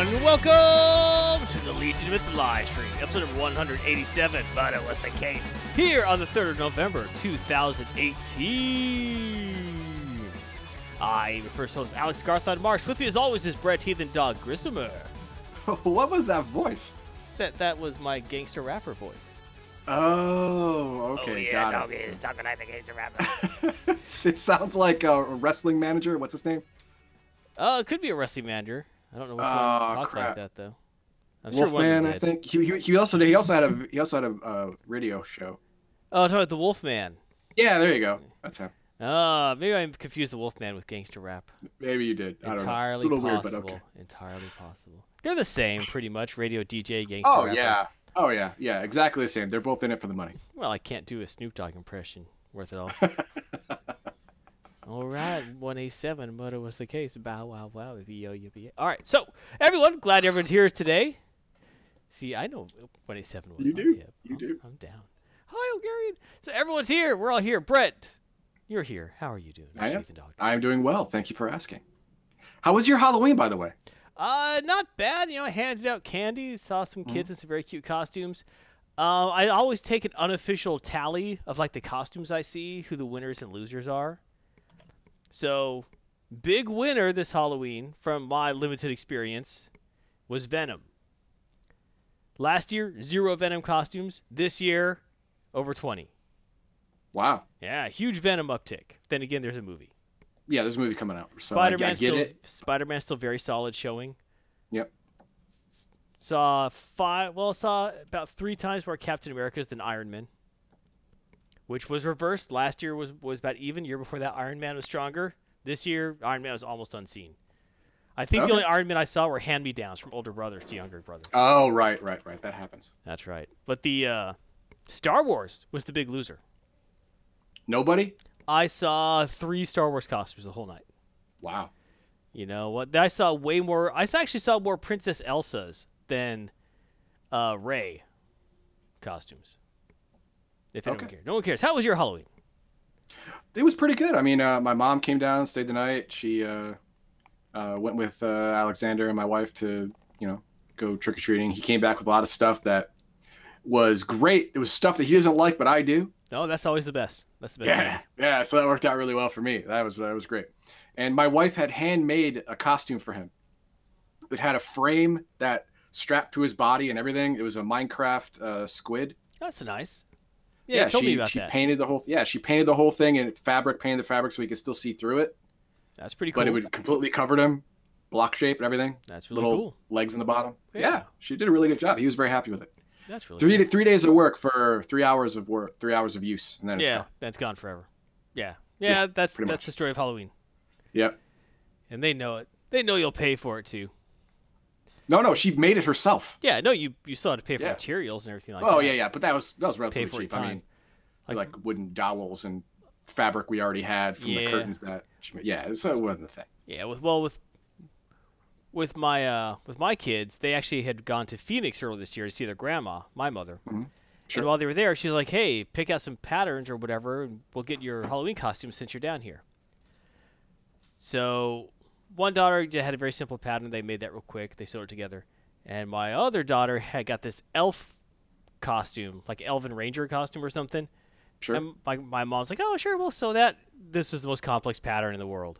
everyone. Welcome to the Legion Myth live stream, episode number 187. But it was the case here on the 3rd of November, 2018. I am your first host, Alex Garthon Marsh. With me, as always, is Brett Heathen Dog Grissomer. what was that voice? That that was my gangster rapper voice. Oh, oh okay, oh yeah, got dog it. is talking like a gangster rapper. it sounds like a wrestling manager. What's his name? Oh, it could be a wrestling manager. I don't know which one Oh, talks like crap. that though. I'm sure one Wolfman, them I think. He, he, he also he also had a he also had a uh, radio show. Oh, talking about the Wolfman. Yeah, there you go. That's him. Ah, maybe I confused the Wolfman with gangster rap. Maybe you did. I don't know. Entirely It's a little possible. weird, but okay. Entirely possible. They're the same, pretty much. Radio DJ, gangster Rap. Oh rapper. yeah. Oh yeah. Yeah. Exactly the same. They're both in it for the money. Well, I can't do a Snoop Dogg impression worth it all. all right, 187, but it was the case. Bow wow wow, yo yo yo. All right, so everyone, glad everyone's here today. See, I know 187 was. You do. You I'm- do. I'm down. Hi, Elgarian. So everyone's here. We're all here. Brett, you're here. How are you doing? I am. Dog? I am doing well. Thank you for asking. How was your Halloween, by the way? Uh, not bad. You know, I handed out candy, saw some Mm-hmm. kids in some very cute costumes. Uh, I always take an unofficial tally of like the costumes I see, who the winners and losers are. So, big winner this Halloween from my limited experience was Venom. Last year, zero Venom costumes. This year, over 20. Wow. Yeah, huge Venom uptick. Then again, there's a movie. Yeah, there's a movie coming out. So I Spider-Man still it. Spider-Man still very solid showing. Yep. Saw five. Well, saw about three times more Captain Americas than Iron Man, which was reversed. Last year was was about even. Year before that, Iron Man was stronger. This year, Iron Man was almost unseen. I think Okay. the only Iron Man I saw were hand-me-downs from older brothers to younger brothers. Oh, right, right, right. That happens. That's right. But the uh, Star Wars was the big loser. Nobody? I saw three Star Wars costumes the whole night. Wow. You know what? I saw way more. I actually saw more Princess Elsa's than uh, Rey costumes. If anyone Okay. cares, no one cares. How was your Halloween? It was pretty good. I mean, uh, my mom came down, stayed the night. She uh, uh, went with uh, Alexander and my wife to, you know, go trick or treating. He came back with a lot of stuff that was great. It was stuff that he doesn't like, but I do. No, that's always the best. That's the best. Yeah, candy. yeah. So that worked out really well for me. That was that was great. And my wife had handmade a costume for him. It had a frame that strapped to his body and everything. It was a Minecraft uh, squid. That's nice. Yeah, tell she me about she that. painted the whole. Yeah, she painted the whole thing in fabric, painted the fabric so he could still see through it. That's pretty cool. but it would completely covered him, block shape and everything. That's really little cool. legs in the bottom. Yeah. Yeah. she did a really good job. He was very happy with it. That's really Three cool. three days of work for three hours of work, three hours of use, and then it's Yeah, gone. that's gone forever. Yeah, yeah. Yeah, that's that's much. the story of Halloween, Yep. and they know it. They know you'll pay for it too. No, no, she made it herself. Yeah, no, you you still had to pay for Yeah. materials and everything like oh that. Oh yeah, yeah, but that was that was relatively cheap. time. I mean, Like- like, wooden dowels and fabric we already had from Yeah. the curtains that she made. Yeah, so it wasn't a thing. Yeah, with well with with my uh with my kids, they actually had gone to Phoenix earlier this year to see their grandma, my mother. Sure. And while they were there, she's like, "Hey, pick out some patterns or whatever, and we'll get your Halloween costume since you're down here." So, one daughter had a very simple pattern. They made that real quick. They sewed it together. And my other daughter had got this elf costume, like Elven Ranger costume or something. Sure. And my, my mom's like, oh, sure, we'll sew that. This was the most complex pattern in the world.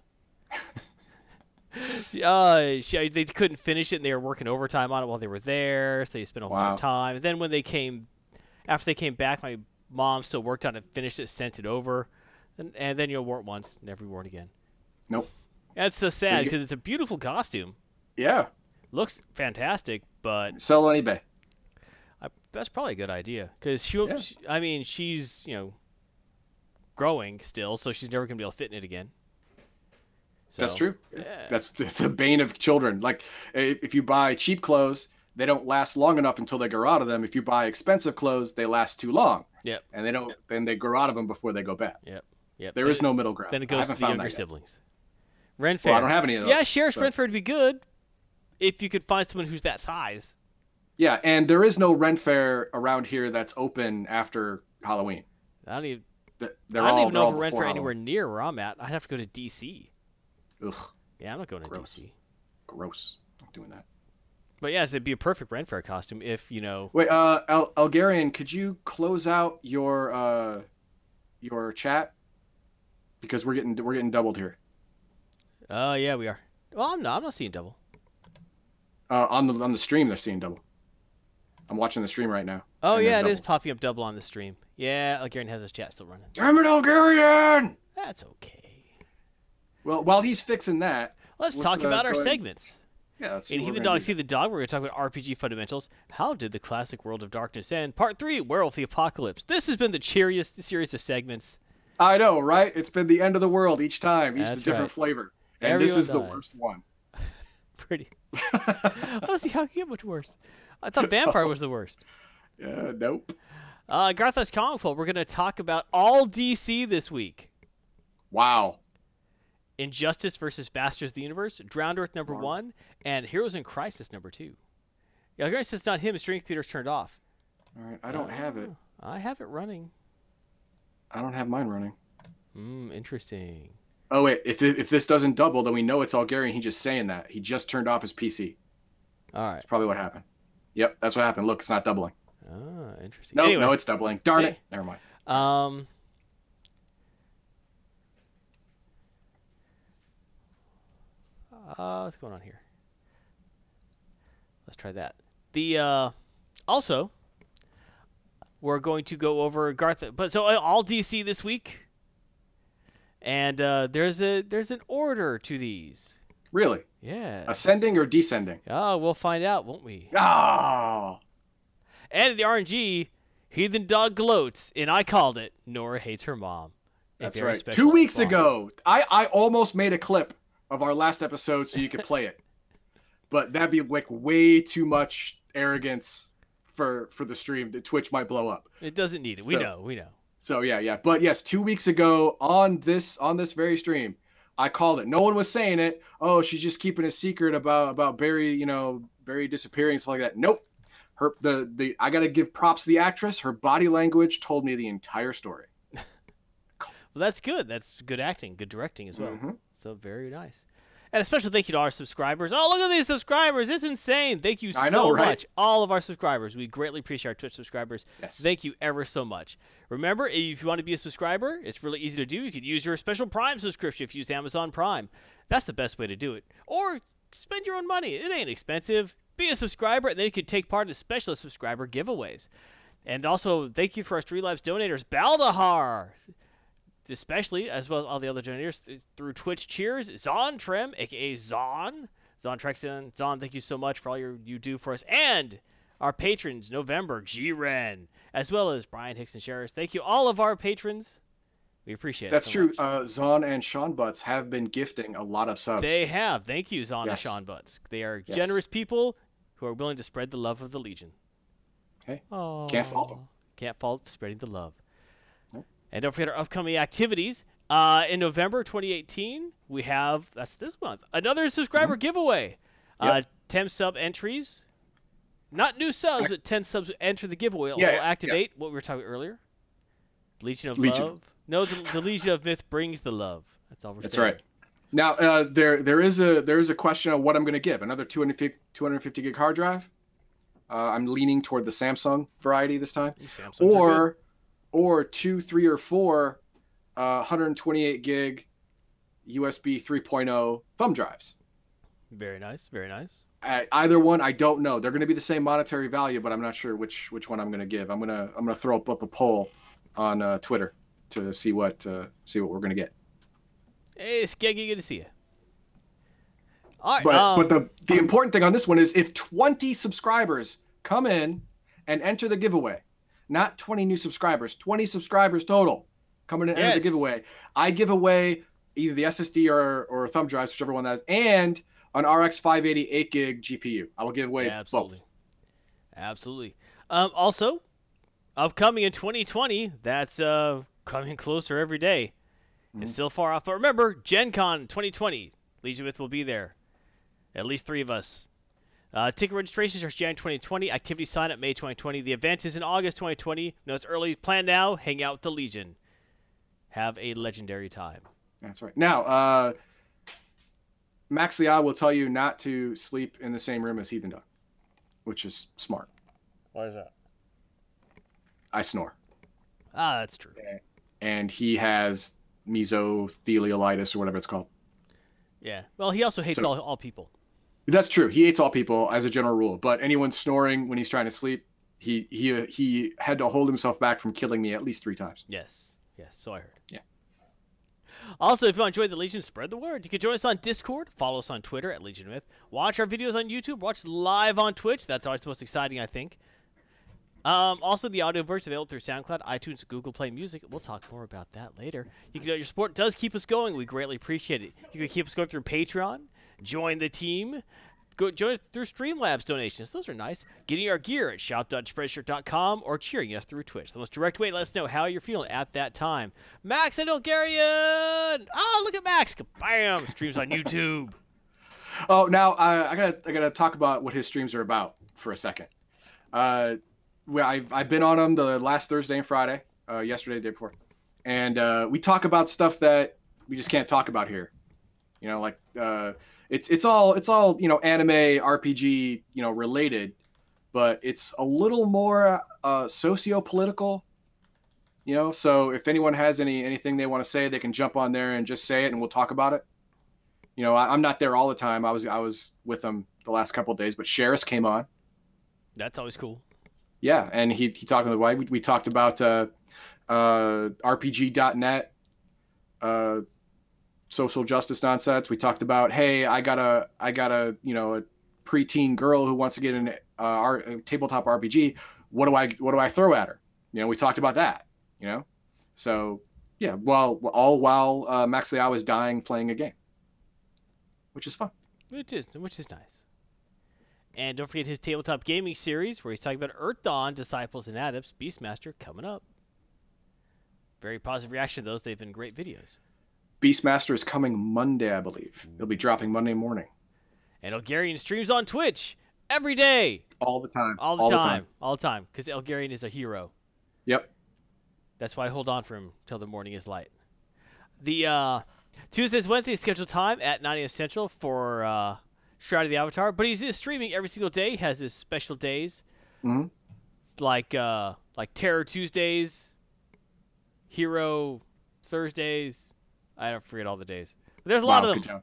uh, she, they couldn't finish it, and they were working overtime on it while they were there, so they spent a whole Wow. of time. And then when they came, after they came back, my mom still worked on it, finished it, sent it over, and, and then you'll wore it once, never wore it again. Nope. That's so sad because it's a beautiful costume, Yeah. looks fantastic, but Sell on eBay. I, that's probably a good idea because she'll. Yeah. She, I mean, she's you know growing still, so she's never gonna be able to fit in it again. That's true. yeah. That's the, the bane of children. Like if you buy cheap clothes, they don't last long enough until they grow out of them. If you buy expensive clothes, they last too long. Yep. And they don't. Then they grow out of them before they go bad. Yep. Yep. There then, is no middle ground. Then it goes to the younger siblings. Ren Well, I don't have any of those. yeah, Sheriff so- Renfair would be good if you could find someone who's that size. Yeah, and there is no Ren Fair around here that's open after Halloween. I don't even. Th- They're I don't all, even know if a Ren Fair anywhere near where I'm at. I'd have to go to DC. Ugh, Yeah, I'm not going to Gross. DC. gross. Not doing that. But yes, it'd be a perfect Ren Fair costume if you know. Wait, uh, El- Elgarian, could you close out your uh, your chat? Because we're getting we're getting doubled here. Oh yeah, we are. Well, I'm not. I'm not seeing double. Uh, on the on the stream, they're seeing double. I'm watching the stream right now. Oh yeah, it is double. popping up double on the stream. Yeah, Elgarian has his chat still running. Damn it, Elgarian! That's okay. Well, while he's fixing that, Let's talk uh, about our segments. yeah, let's see. In what He the Dog, do. See the Dog, we're going to talk about RPG fundamentals. How did the classic world of darkness end? Part 3, Werewolf the Apocalypse. This has been the cheeriest series of segments. I know, right? It's been the end of the world each time. Each That's a different right. flavor. And Everyone this is the worst one. Pretty. Honestly, how can it get much worse? I thought Vampire was the worst. Yeah, nope. Uh, Garthos Comic Club, we're going to talk about all DC this week. Wow. Injustice versus Masters of the Universe, Drowned Earth number Wow. one, and Heroes in Crisis number two. Yeah, I guess it's not him. His streaming computer's turned off. All right, I don't have it. I have it running. I don't have mine running. Hmm, interesting. Oh wait, if if this doesn't double, then we know it's Elgarian. He's just saying that. He just turned off his PC. All right. That's probably what happened. Yep, that's what happened. Look, it's not doubling. Ah, interesting. No, anyway, no, it's doubling. Darn Okay. it. Never mind. Um. Uh, what's going on here? Let's try that. The uh, also, we're going to go over Garth. But so uh, all DC this week, and uh, there's a there's an order to these. Really? Yeah. Ascending or descending? Oh, we'll find out, won't we? Oh. And the RNG, Heathen Dog gloats, and I called it. Nora hates her mom. That's right. Two weeks sponsor. ago, I, I almost made a clip of our last episode so you could play it, but that'd be like way too much arrogance for for the stream. The Twitch might blow up. It doesn't need it. We know. We know. So yeah, yeah. But yes, two weeks ago on this on this very stream, I called it. No one was saying it. Oh, she's just keeping a secret about about Barry, you know, Barry disappearing stuff like that. Nope. Her the the I gotta give props to the actress. Her body language told me the entire story. Well, that's good. That's good acting, good directing as well. Mhm. So very nice. And a special thank you to our subscribers. Oh, look at these subscribers! It's insane. Thank you so know, right? much, all of our subscribers. We greatly appreciate our Twitch subscribers. Yes. Thank you ever so much. Remember, if you want to be a subscriber, it's really easy to do. You could use your special Prime subscription if you use Amazon Prime. That's the best way to do it. Or spend your own money. It ain't expensive. Be a subscriber, and then you can take part in special subscriber giveaways. And also, thank you for our Streamlabs donators, Baldahar, especially, as well as all the other donors through Twitch cheers, Zon Trem, aka Zon. Zon Trexon. Zon, thank you so much for all your, you do for us. And our patrons, November, G Ren, as well as Brian Hicks and Sherris. Thank you, all of our patrons. We appreciate it. That's so true. much. Uh, Zon and Sean Butts have been gifting a lot of subs. They have. Thank you, Zon and Sean Butts. They are Yes. generous people who are willing to spread the love of the Legion. Hey, Aww. can't fault 'em. Can't fault spreading the love. And don't forget our upcoming activities. Uh, in November 2018, we have that's this month another subscriber giveaway. Uh, Mm-hmm. Yep. 10 sub entries, not new subs, but 10 subs enter the giveaway. Yeah, will yeah, yeah. activate what we were talking earlier. Legion of Legion. Love. No, the, the Legion of Myth brings the love. That's all we're That's saying. right. Now uh, there there is a there is a question of what I'm going to give. Another 250, 250 gig hard drive. Uh, I'm leaning toward the Samsung variety this time, Ooh, Samsungs good. or or two, three, or four uh, 128 gig USB 3.0 thumb drives. very nice, very nice. Uh, either one, I don't know. They're going to be the same monetary value, but I'm not sure which which one I'm going to give. I'm gonna I'm gonna throw up, up a poll on uh, Twitter to see what uh, see what we're going to get. Hey, Skeggy, good to see you. All right, But um, but the the important thing on this one is if 20 subscribers come in and enter the giveaway, not 20 new subscribers, 20 subscribers total coming in Yes. the giveaway. I give away either the SSD or or thumb drives, whichever one that is, and an RX 580 8 gig GPU. I will give away absolutely, both. absolutely. Um, also, upcoming in 2020, that's uh coming closer every day. Mhm. It's still far off, but remember, Gen Con 2020, Legion Myth will be there. At least three of us. Uh, ticket registration starts January 2020. Activity sign up May 2020. The event is in August 2020. No, it's early. Plan now. Hang out with the Legion. Have a legendary time. That's right. Now, uh Max Liao will tell you not to sleep in the same room as Heathen Dog. which is smart. Why is that? I snore, Ah, that's true. and he has mesotheliolitis or whatever it's called. Yeah. Well, he also hates So- all, all people. That's true. He hates all people as a general rule, but anyone snoring when he's trying to sleep, he he he had to hold himself back from killing me at least three times. Yes. Yes. So I heard. Yeah. Also, if you enjoyed the Legion, spread the word. You can join us on Discord, follow us on Twitter at Legion Myth, watch our videos on YouTube, watch live on Twitch. That's always the most exciting, I think. Um, also, the audio version available through SoundCloud, iTunes, Google Play Music. We'll talk more about that later. You can, your support does keep us going. We greatly appreciate it. You can keep us going through Patreon, join the team, go join us through Streamlabs donations. Those are nice. Getting our gear at shop.spreadshirt.com or cheering us through Twitch. The most direct way to let us know how you're feeling at that time. Max and Elgarian! Oh, look at Max! Bam! Streams on YouTube. Oh, now I, I gotta I gotta talk about what his streams are about for a second. Uh, well, I've I've been on them the last Thursday and Friday, uh, yesterday, the day before, and uh, we talk about stuff that we just can't talk about here. You know, like uh, it's it's all it's all you know anime RPG you know related, but it's a little more uh, socio political. You know, so if anyone has any anything they want to say, they can jump on there and just say it, and we'll talk about it you know, I, I'm not there all the time. I was I was with them the last couple of days, but Sheris came on. That's always cool. Yeah, and he he talked about why we, we talked about uh, uh, RPG.net, uh, social justice nonsense. We talked about hey, I got a I got a you know a preteen girl who wants to get an uh, tabletop RPG. What do I what do I throw at her? You know, we talked about that. You know, so yeah, well, all while uh, Max Liao is dying playing a game, which is fun. Which is which is nice. And don't forget his tabletop gaming series, where he's talking about Earthdawn, Disciples and Adepts, Beastmaster coming up. Very positive reaction to those. They've been great videos. Beastmaster is coming Monday, I believe. It'll be dropping Monday morning. And Elgarian streams on Twitch every day, All the time. all the time, all the time, because Elgarian is a hero. Yep. That's why I hold on for him till the morning is light. The uh, Tuesdays, Wednesdays scheduled time at 9 a.m. Central for uh, Shroud of the Avatar, but he's streaming every single day. He has his special days, hmm like uh, like Terror Tuesdays, Hero Thursdays. I don't forget all the days. But there's a lot of them.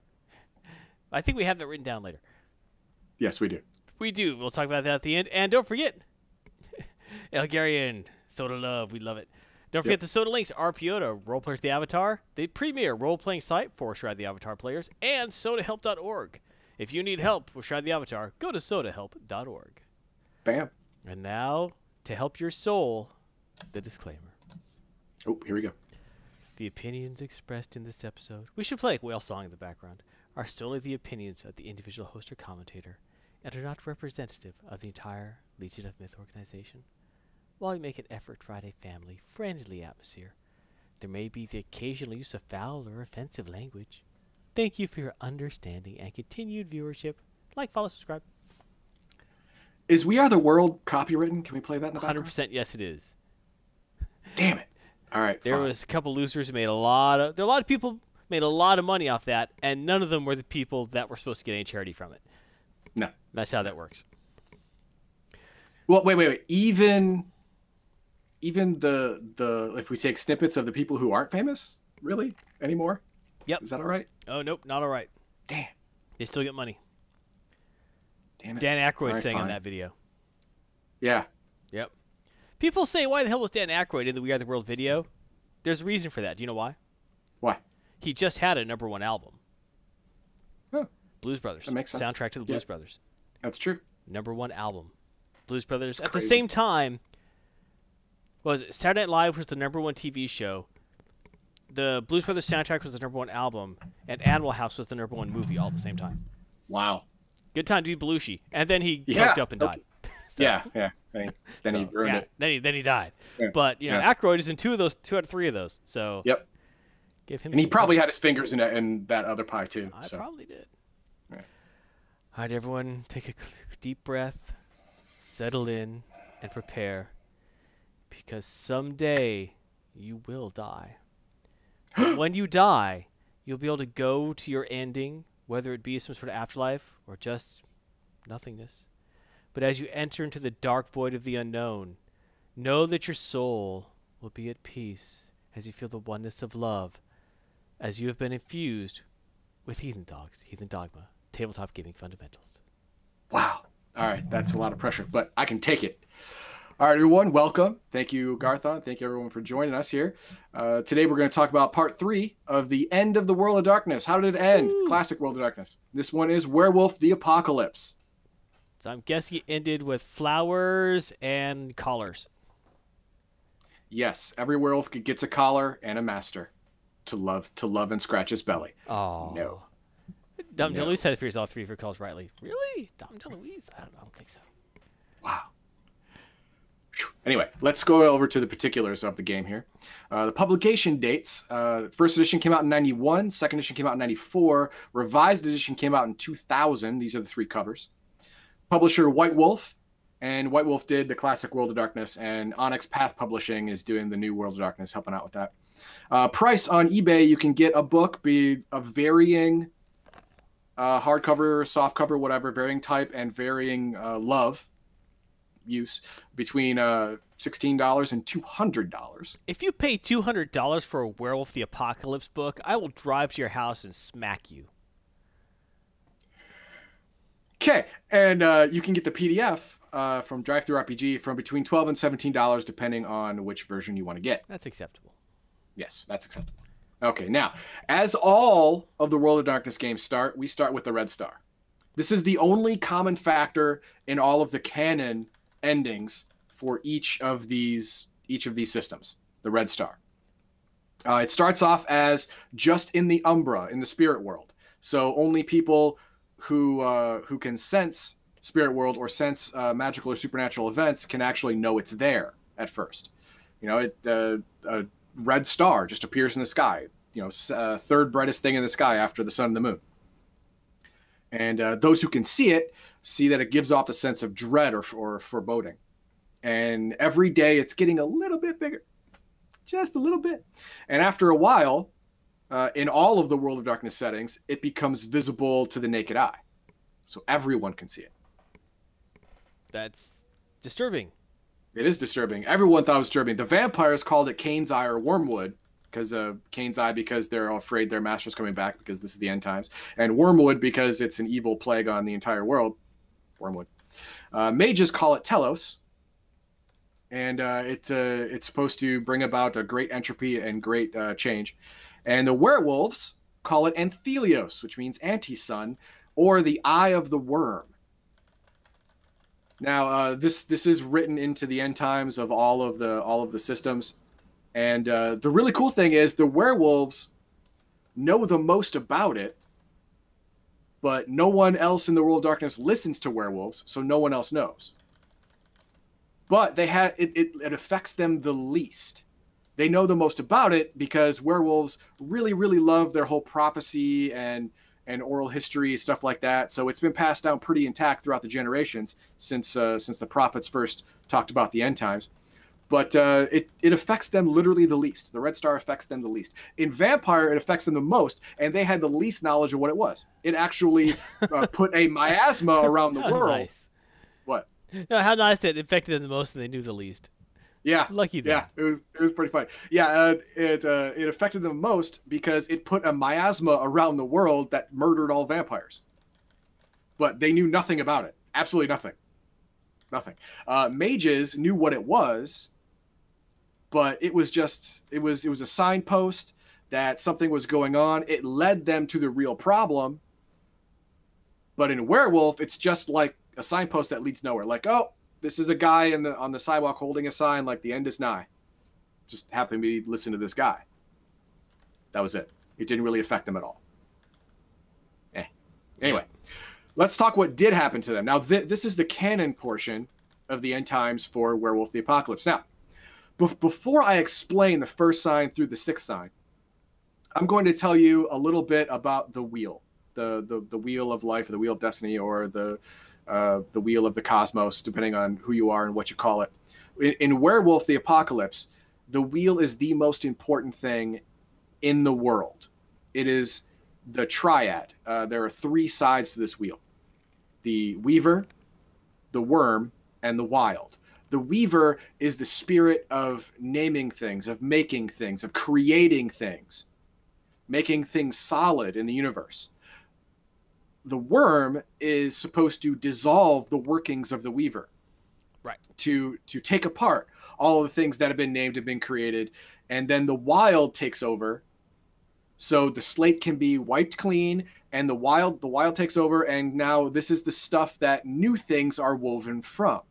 I think we have that written down later. Yes, we do. We do. We'll talk about that at the end. And don't forget, Elgarian, Soda Love. We love it. Don't forget Yep. the Soda Links RPO Role Players the Avatar, the premier role playing site for Shroud the Avatar players, and sodahelp.org. If you need help with Shroud the Avatar, go to sodahelp.org. Bam. And now, to help your soul, the disclaimer. Oh, here we go. The opinions expressed in this episode, we should play a whale song in the background, are solely the opinions of the individual host or commentator and are not representative of the entire Legion of Myth organization. While we make an effort to provide a family friendly atmosphere, there may be the occasional use of foul or offensive language. Thank you for your understanding and continued viewership. Like, follow, subscribe. Is We Are the World copywritten? Can we play that in the background? 100% yes, it is. Damn it. All right. There fine. was a couple losers who made a lot of. There a lot of people made a lot of money off that, and none of them were the people that were supposed to get any charity from it. No. That's how that works. Well, wait, wait, wait. Even, even the the if we take snippets of the people who aren't famous, really anymore? Yep. Is that all right? Oh nope, not all right. Damn. They still get money. Damn it. Dan Aykroyd sang on fine. that video. Yeah. People say, why the hell was Dan Aykroyd in the We Are the World video? There's a reason for that. Do you know why? Why? He just had a number one album. Oh. Blues Brothers. That makes sense. Soundtrack to the Yeah. Blues Brothers. That's true. Number one album. Blues Brothers. At crazy. the same time, was it Saturday Night Live was the number one TV show. The Blues Brothers soundtrack was the number one album, and Animal House was the number one movie all at the same time. Wow. Good time to be Belushi. And then he Yeah, up and okay. So- Yeah, yeah. Then he, then he so, ruined yeah, it. Then he then he died. Yeah, But you know, yeah. Aykroyd is in two of those, two out of three of those. So Yep. give him. And he probably had his fingers in, that- in that other pie too. I so. probably did. Yeah. All right, everyone, take a deep breath, settle in, and prepare, because someday you will die. When you die, you'll be able to go to your ending, whether it be some sort of afterlife or just nothingness. But as you enter into the dark void of the unknown, know that your soul will be at peace as you feel the oneness of love, as you have been infused with Heathen Dogs, Heathen Dogma, Tabletop Gaming Fundamentals. Wow. All right, that's a lot of pressure, but I can take it. All right, everyone, welcome. Thank you, Garthon. Thank you, everyone, for joining us here. Uh, today, we're going to talk about part three of the end of the World of Darkness. How did it end? Woo. Classic World of Darkness. This one is Werewolf the Apocalypse. So I'm guessing it ended with flowers and collars. Yes, every werewolf gets a collar and a master to love to love and scratch his belly. Oh No. Dom No. DeLuise had it figures all three of your calls rightly. Really? Dom DeLuise? I don't know. I don't think so. Wow. Anyway, let's go over to the particulars of the game here. Uh, the publication dates uh, first edition came out in 91, second edition came out in 94, revised edition came out in 2000. These are the three covers. Publisher White Wolf, and White Wolf did the classic World of Darkness, and Onyx Path Publishing is doing the new World of Darkness, helping out with that. Uh, price on eBay, you can get a book, be a varying uh, hardcover, softcover, whatever, varying type and varying uh, love use between uh, $16 and $200. If you pay $200 for a Werewolf the Apocalypse book, I will drive to your house and smack you. Okay, and uh, you can get the PDF uh, from Drive Through RPG from between 12 and $17, depending on which version you want to get. That's acceptable. Yes, that's acceptable. Okay, now, as all of the World of Darkness games start, we start with the Red Star. This is the only common factor in all of the canon endings for each of these each of these systems. The Red Star. Uh, it starts off as just in the Umbra, in the spirit world. So only people who uh, who can sense spirit world or sense uh, magical or supernatural events can actually know it's there at first. You know, it uh, a red star just appears in the sky. You know, uh, third brightest thing in the sky after the sun and the moon. And uh, those who can see it see that it gives off a sense of dread or, or foreboding. And every day it's getting a little bit bigger, just a little bit. And after a while, uh, in all of the World of Darkness settings, it becomes visible to the naked eye. So everyone can see it. That's disturbing. It is disturbing. Everyone thought it was disturbing. The vampires called it Cain's Eye or Wormwood because uh, Cain's Eye because they're afraid their master's coming back because this is the end times, and Wormwood because it's an evil plague on the entire world. Wormwood. Uh, mages call it Telos, and uh, it, uh, it's supposed to bring about a great entropy and great uh, change. And the werewolves call it Anthelios, which means anti-sun, or the Eye of the Worm. Now, uh, this this is written into the end times of all of the all of the systems, and uh, the really cool thing is the werewolves know the most about it, but no one else in the world of darkness listens to werewolves, so no one else knows. But they had it, it, it affects them the least. They know the most about it because werewolves really, really love their whole prophecy and and oral history stuff like that. So it's been passed down pretty intact throughout the generations since uh, since the prophets first talked about the end times. But uh, it it affects them literally the least. The Red Star affects them the least. In Vampire, it affects them the most, and they had the least knowledge of what it was. It actually uh, put a miasma around the How world. nice. What? No, how nice that it affected them the most and they knew the least. Yeah, Lucky them. Yeah, it was it was pretty funny. Yeah, uh, it uh, it affected them most because it put a miasma around the world that murdered all vampires. But they knew nothing about it. Absolutely nothing. Nothing. Uh, mages knew what it was, but it was just it was it was a signpost that something was going on. It led them to the real problem. But in werewolf, it's just like a signpost that leads nowhere. Like, oh, this is a guy in the on the sidewalk holding a sign like the end is nigh. Just happened to be listen to this guy. That was it. It didn't really affect them at all. Eh. Anyway, let's talk what did happen to them. Now, th- this is the canon portion of the end times for Werewolf the Apocalypse. Now, bef- before I explain the first sign through the sixth sign, I'm going to tell you a little bit about the wheel, the the, the wheel of life, or the wheel of destiny, or the uh, the wheel of the cosmos, depending on who you are and what you call it. In, in Werewolf the Apocalypse, the wheel is the most important thing in the world. It is the triad. Uh, there are three sides to this wheel the Weaver, the the worm, and the wild. The weaver is the spirit of naming things, of making things, of creating things, making things solid in the universe. The worm is supposed to dissolve the workings of the weaver. Right. To to take apart all of the things that have been named and been created, and then the wild takes over. So the slate can be wiped clean, and the wild the wild takes over, and now this is the stuff that new things are woven from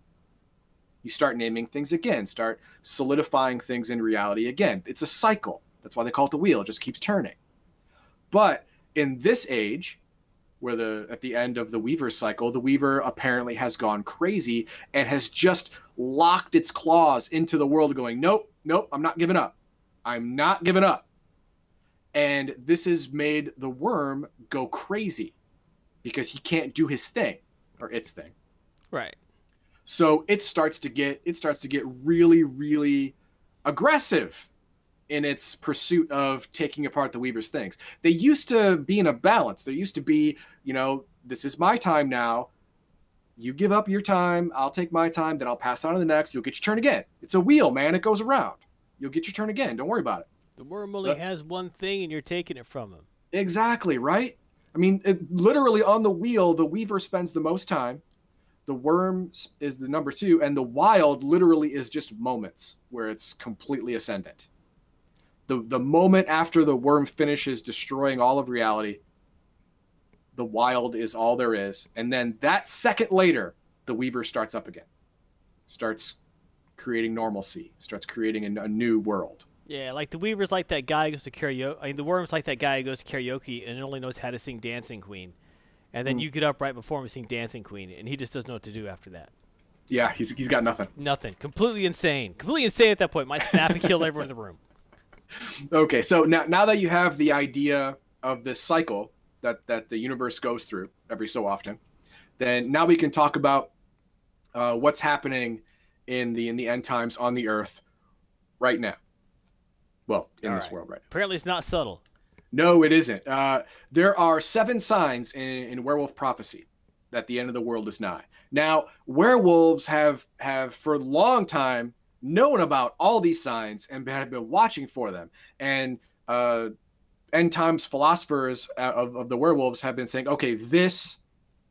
you start naming things again, start solidifying things in reality again. It's a cycle. That's why they call it the wheel. It just keeps turning. But in this age, where the at the end of the Weaver cycle, the Weaver apparently has gone crazy and has just locked its claws into the world, going, Nope, nope, I'm not giving up. I'm not giving up. And this has made the worm go crazy because he can't do his thing or its thing. Right. So it starts to get it starts to get really really aggressive in its pursuit of taking apart the Weaver's things. They used to be in a balance. There used to be, you know, this is my time now. You give up your time, I'll take my time, then I'll pass on to the next. You'll get your turn again. It's a wheel, man. It goes around. You'll get your turn again. Don't worry about it. The worm only But- has one thing, and you're taking it from him. Exactly, right? I mean, it, literally on the wheel, the Weaver spends the most time. The worm is the number two, and the wild literally is just moments where it's completely ascendant. The the moment after the worm finishes destroying all of reality, the wild is all there is, and then that second later, the Weaver starts up again, starts creating normalcy, starts creating a, a new world. Yeah, like the Weaver's like that guy who goes to karaoke. I mean, the Worm's like that guy who goes to karaoke and only knows how to sing Dancing Queen. And then Mm. you get up right before him and sing Dancing Queen, and he just doesn't know what to do after that. Yeah, he's he's got nothing. Nothing. Completely insane. Completely insane at that point. Might snap and kill everyone in the room. Okay, so now now that you have the idea of this cycle that that the universe goes through every so often, then now we can talk about uh, what's happening in the in the end times on the Earth right now. Well, in All this right. world right now. Apparently, it's not subtle. No, it isn't. Uh, there are seven signs in, in werewolf prophecy that the end of the world is nigh. Now, werewolves have have for a long time known about all these signs and have been watching for them. And uh, end times philosophers uh, of, of the werewolves have been saying, okay, this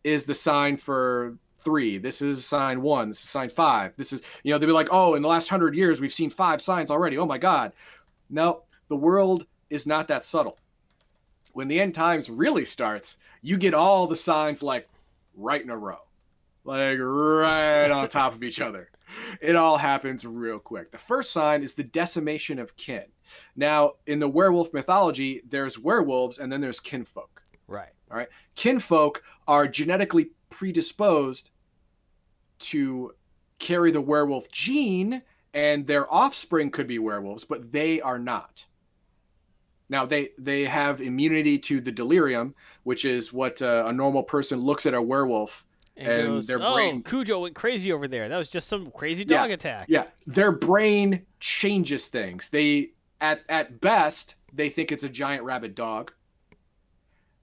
is the sign for three. This is sign one. This is sign five. This is, you know, they'll be like, oh, in the last hundred years, we've seen five signs already. Oh my God. No, the world is not that subtle. When the end times really starts, you get all the signs like right in a row, like right on top of each other. It all happens real quick. The first sign is the decimation of kin. Now, in the werewolf mythology, there's werewolves and then there's kinfolk. Right. All right. Kinfolk are genetically predisposed to carry the werewolf gene, and their offspring could be werewolves, but they are not. Now they they have immunity to the delirium, which is what uh, a normal person looks at a werewolf. And, And goes, their oh, brain- Cujo went crazy over there. That was just some crazy Yeah. dog attack. Yeah, their brain changes things. They at at best they think it's a giant rabid dog.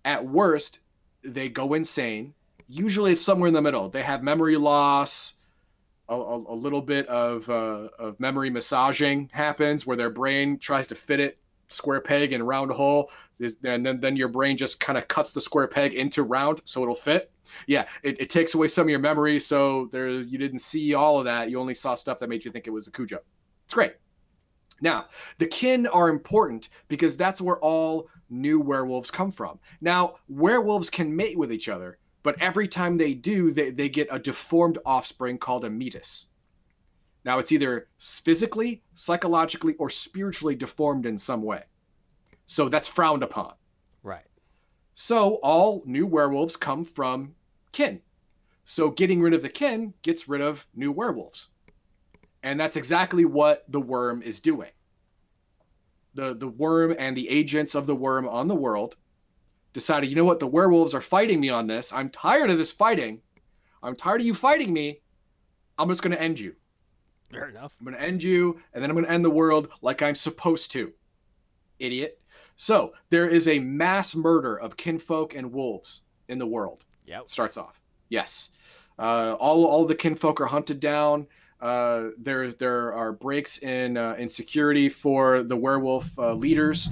At worst, they go insane. Usually, it's somewhere in the middle. They have memory loss. A, a, a little bit of uh, of memory massaging happens, where their brain tries to fit it square peg in round hole, and then then your brain just kind of cuts the square peg into round so it'll fit. Yeah, it, it takes away some of your memory, so there you didn't see all of that. You only saw stuff that made you think it was a Cujo. It's great. Now, the kin are important because that's where all new werewolves come from. Now, werewolves can mate with each other, but every time they do, they, they get a deformed offspring called a metis. Now, it's either physically, psychologically, or spiritually deformed in some way. So that's frowned upon. Right. So all new werewolves come from kin. So getting rid of the kin gets rid of new werewolves. And that's exactly what the worm is doing. The the worm and the agents of the worm on the world decided, you know what, the werewolves are fighting me on this. I'm tired of this fighting. I'm tired of you fighting me. I'm just going to end you. Fair enough. I'm going to end you, and then I'm going to end the world like I'm supposed to. Idiot. So there is a mass murder of kinfolk and wolves in the world. Yep. Starts off. Yes. Uh, all all the kinfolk are hunted down. Uh, there there are breaks in uh, in security for the werewolf uh, leaders,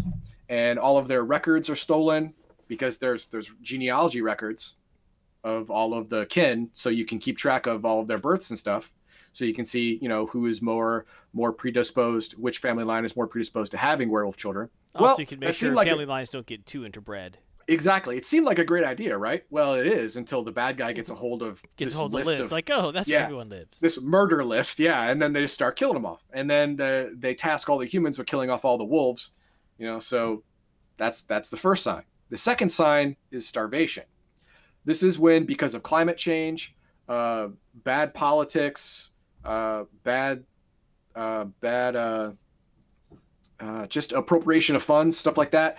and all of their records are stolen because there's there's genealogy records of all of the kin, so you can keep track of all of their births and stuff. So you can see, you know, who is more more predisposed, which family line is more predisposed to having werewolf children. Also, well, you can make sure like family a- lines don't get too interbred. Exactly. It seemed like a great idea, right? Well, it is until the bad guy gets a hold of Gets this hold list list. of like, oh, that's Yeah. where everyone lives. this murder list, yeah, and then they just start killing them off, and then the, they task all the humans with killing off all the wolves, you know. So that's that's the first sign. The second sign is starvation. This is when, because of climate change, uh, bad politics, uh, bad, uh, bad, uh, uh, just appropriation of funds, stuff like that.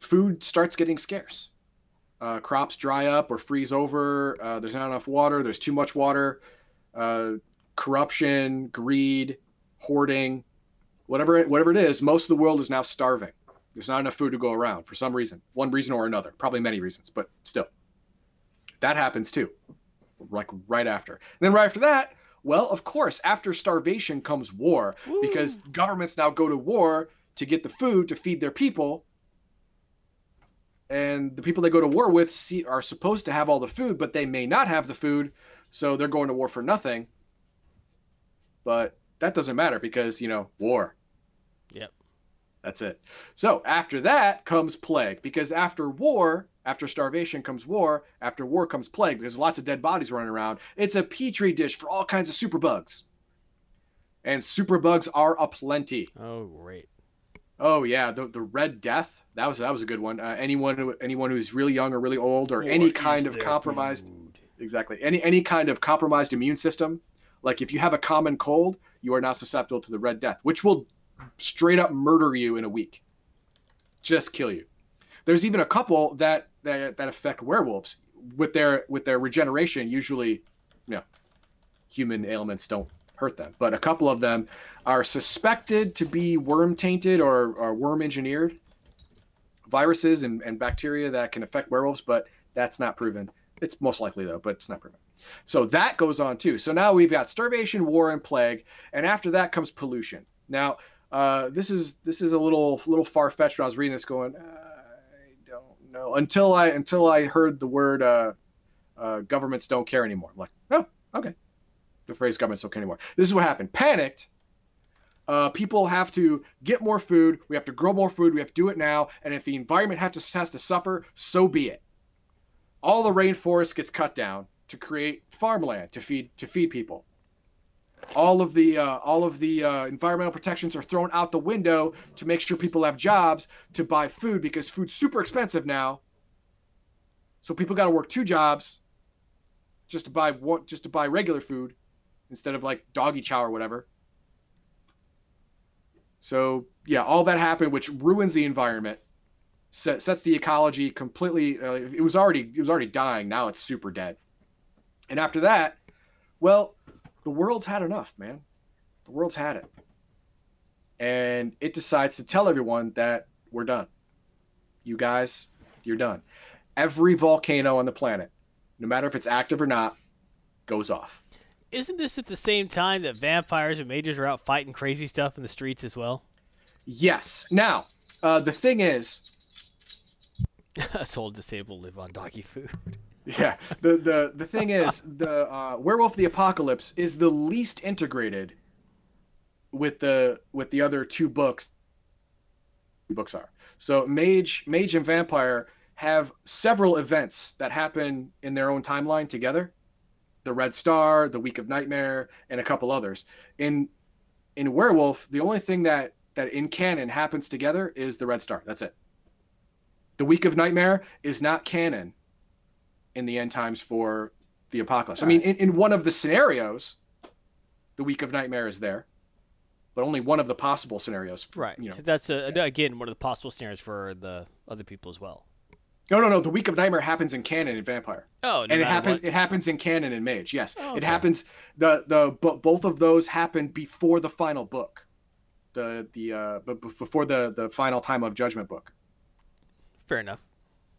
Food starts getting scarce. Uh, crops dry up or freeze over. Uh, there's not enough water. There's too much water. Uh, corruption, greed, hoarding, whatever it, whatever it is. Most of the world is now starving. There's not enough food to go around for some reason, one reason or another. Probably many reasons, but still, that happens too. Like right after. And then right after that, well, of course, after starvation comes war because governments now go to war to get the food to feed their people. And the people they go to war with see, are supposed to have all the food but they may not have the food so they're going to war for nothing. But that doesn't matter because you know war. Yep. that's it. So after that comes plague because after war after starvation comes war after war comes plague because lots of dead bodies running around it's a petri dish for all kinds of superbugs and superbugs are aplenty Oh, great. Oh yeah, the the Red Death. That was that was a good one. Uh, anyone who anyone who's really young or really old or any kind of compromised food? exactly any any kind of compromised immune system, like if you have a common cold, you are now susceptible to the Red Death, which will straight up murder you in a week. Just kill you. There's even a couple that that, that affect werewolves with their with their regeneration. Usually, you know, human ailments don't hurt them, but a couple of them are suspected to be worm tainted or, or worm engineered viruses and, and bacteria that can affect werewolves, but that's not proven. It's most likely though, but it's not proven. So that goes on too. So now we've got starvation, war, and plague, and after that comes pollution. Now, uh, this is this is a little little far fetched. I was reading this, going, I don't until I until I heard the word uh, uh, governments don't care anymore. I'm like, oh, okay. The phrase governments don't care anymore. This is what happened. Panicked. Uh, people have to get more food. We have to grow more food. We have to do it now. And if the environment have to, has to suffer, so be it. All the rainforest gets cut down to create farmland to feed to feed people. All of the uh, all of the uh, environmental protections are thrown out the window to make sure people have jobs to buy food because food's super expensive now. So people got to work two jobs just to buy one, just to buy regular food instead of like doggy chow or whatever. So yeah, all that happened, which ruins the environment, set, sets the ecology completely. Uh, it was already it was already dying. Now it's super dead. And after that, well, the world's had enough, man. The world's had it, and it decides to tell everyone that we're done. You guys, you're done. Every volcano on the planet, no matter if it's active or not, goes off. Isn't this at the same time that vampires and mages are out fighting crazy stuff in the streets as well? Yes. Now, uh, the thing is, Us old disabled live on doggy food. Yeah, the the the thing is, the uh, Werewolf of the Apocalypse is the least integrated with the with the other two books. Books are so Mage, Mage and Vampire have several events that happen in their own timeline together. The Red Star, the Week of Nightmare, and a couple others. In in Werewolf, the only thing that that in canon happens together is the Red Star. That's it. The Week of Nightmare is not canon in the end times for the apocalypse. I mean, in, in one of the scenarios, the Week of Nightmare is there, but only one of the possible scenarios. Right. You know. That's uh again one of the possible scenarios for the other people as well. No, no, no. The Week of Nightmare happens in canon in Vampire, Oh, no and it happens. It happens in canon in Mage. Yes, Oh, it happens. The the but both of those happen before the final book, the the uh, but before the the final time of judgment book. Fair enough.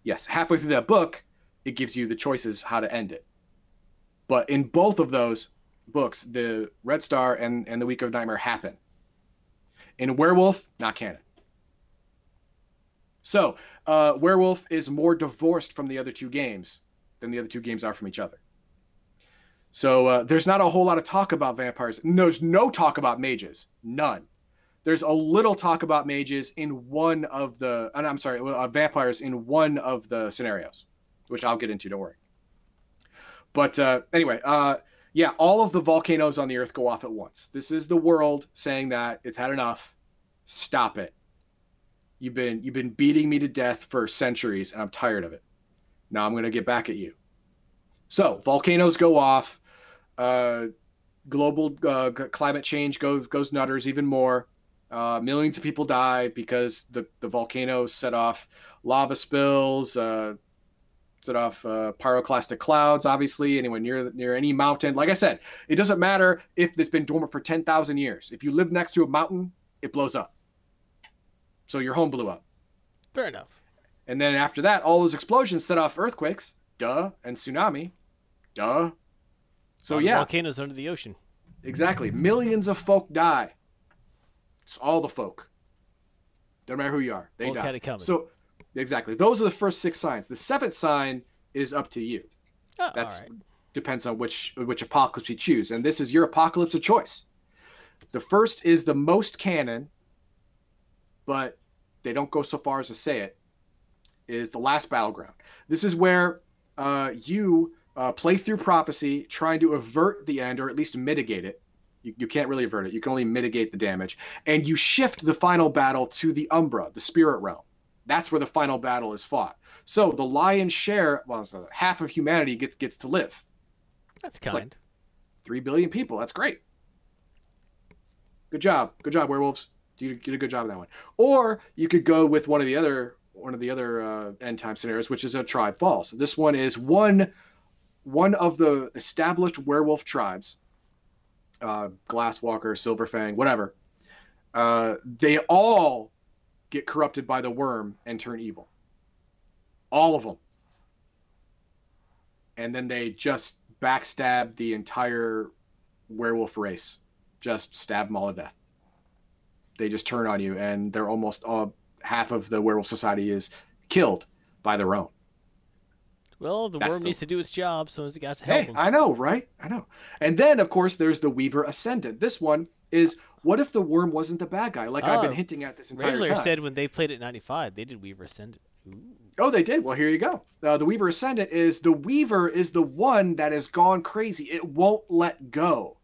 Yes, halfway through that book, it gives you the choices how to end it. But in both of those books, the Red Star and, and the Week of Nightmare happen. In Werewolf, not canon. So, uh, Werewolf is more divorced from the other two games than the other two games are from each other. So uh, there's not a whole lot of talk about vampires. There's no talk about mages. None. There's a little talk about mages in one of the. Uh, I'm sorry, uh, vampires in one of the scenarios, which I'll get into. Don't worry. But uh, anyway, uh, yeah, all of the volcanoes on the Earth go off at once. This is the world saying that it's had enough. Stop it. You've been you've been beating me to death for centuries, and I'm tired of it. Now I'm gonna get back at you. So volcanoes go off. Uh, global uh, climate change goes goes nutters even more. Uh, millions of people die because the the volcanoes set off lava spills, uh, set off uh, pyroclastic clouds. Obviously, anyone near near any mountain, like I said, it doesn't matter if it's been dormant for ten thousand years. If you live next to a mountain, it blows up. So your home blew up. Fair enough. And then after that, all those explosions set off earthquakes, duh, and tsunami, duh. So yeah, volcanoes under the ocean. Exactly. Millions of folk die. It's all the folk. Don't matter who you are, they die. So exactly, those are the first six signs. The seventh sign is up to you. Oh, That's right. depends on which which apocalypse you choose, and this is your apocalypse of choice. The first is the most canon, but they don't go so far as to say it is the last battleground. This is where uh, you uh, play through prophecy, trying to avert the end or at least mitigate it. You, you can't really avert it. You can only mitigate the damage. And you shift the final battle to the Umbra, the spirit realm. That's where the final battle is fought. So the lion's share, well, so half of humanity gets gets to live. That's kind. Like Three billion people. That's great. Good job. Good job, werewolves. You did a good job of that one. Or you could go with one of the other one of the other uh, end time scenarios, which is a tribe falls. This one is one one of the established werewolf tribes, uh, Glasswalker, Silverfang, whatever. Uh, they all get corrupted by the worm and turn evil. All of them. And then they just backstab the entire werewolf race. Just stab them all to death. They just turn on you, and they're almost all half of the werewolf society is killed by their own. Well, the That's worm the... needs to do its job, so it's got to help hey, him. I know, right? I know. And then, of course, there's the Weaver Ascendant. This one is what if the worm wasn't the bad guy, like I've been ah, hinting at this entire Raisler time? said when they played it 95, they did Weaver Ascendant. Ooh. Oh, they did. Well, here you go. Uh, the Weaver Ascendant is the Weaver is the one that has gone crazy. It won't let go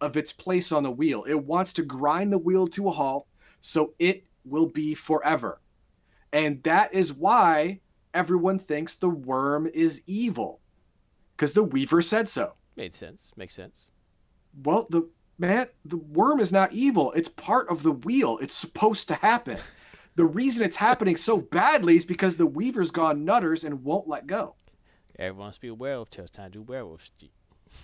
of its place on the wheel. It wants to grind the wheel to a halt so it will be forever. And that is why everyone thinks the worm is evil. Because the Weaver said so. Made sense. Makes sense. Well, the man, the worm is not evil. It's part of the wheel. It's supposed to happen. the reason it's happening so badly is because the Weaver's gone nutters and won't let go. Everyone to be a werewolf till it's time to do werewolf.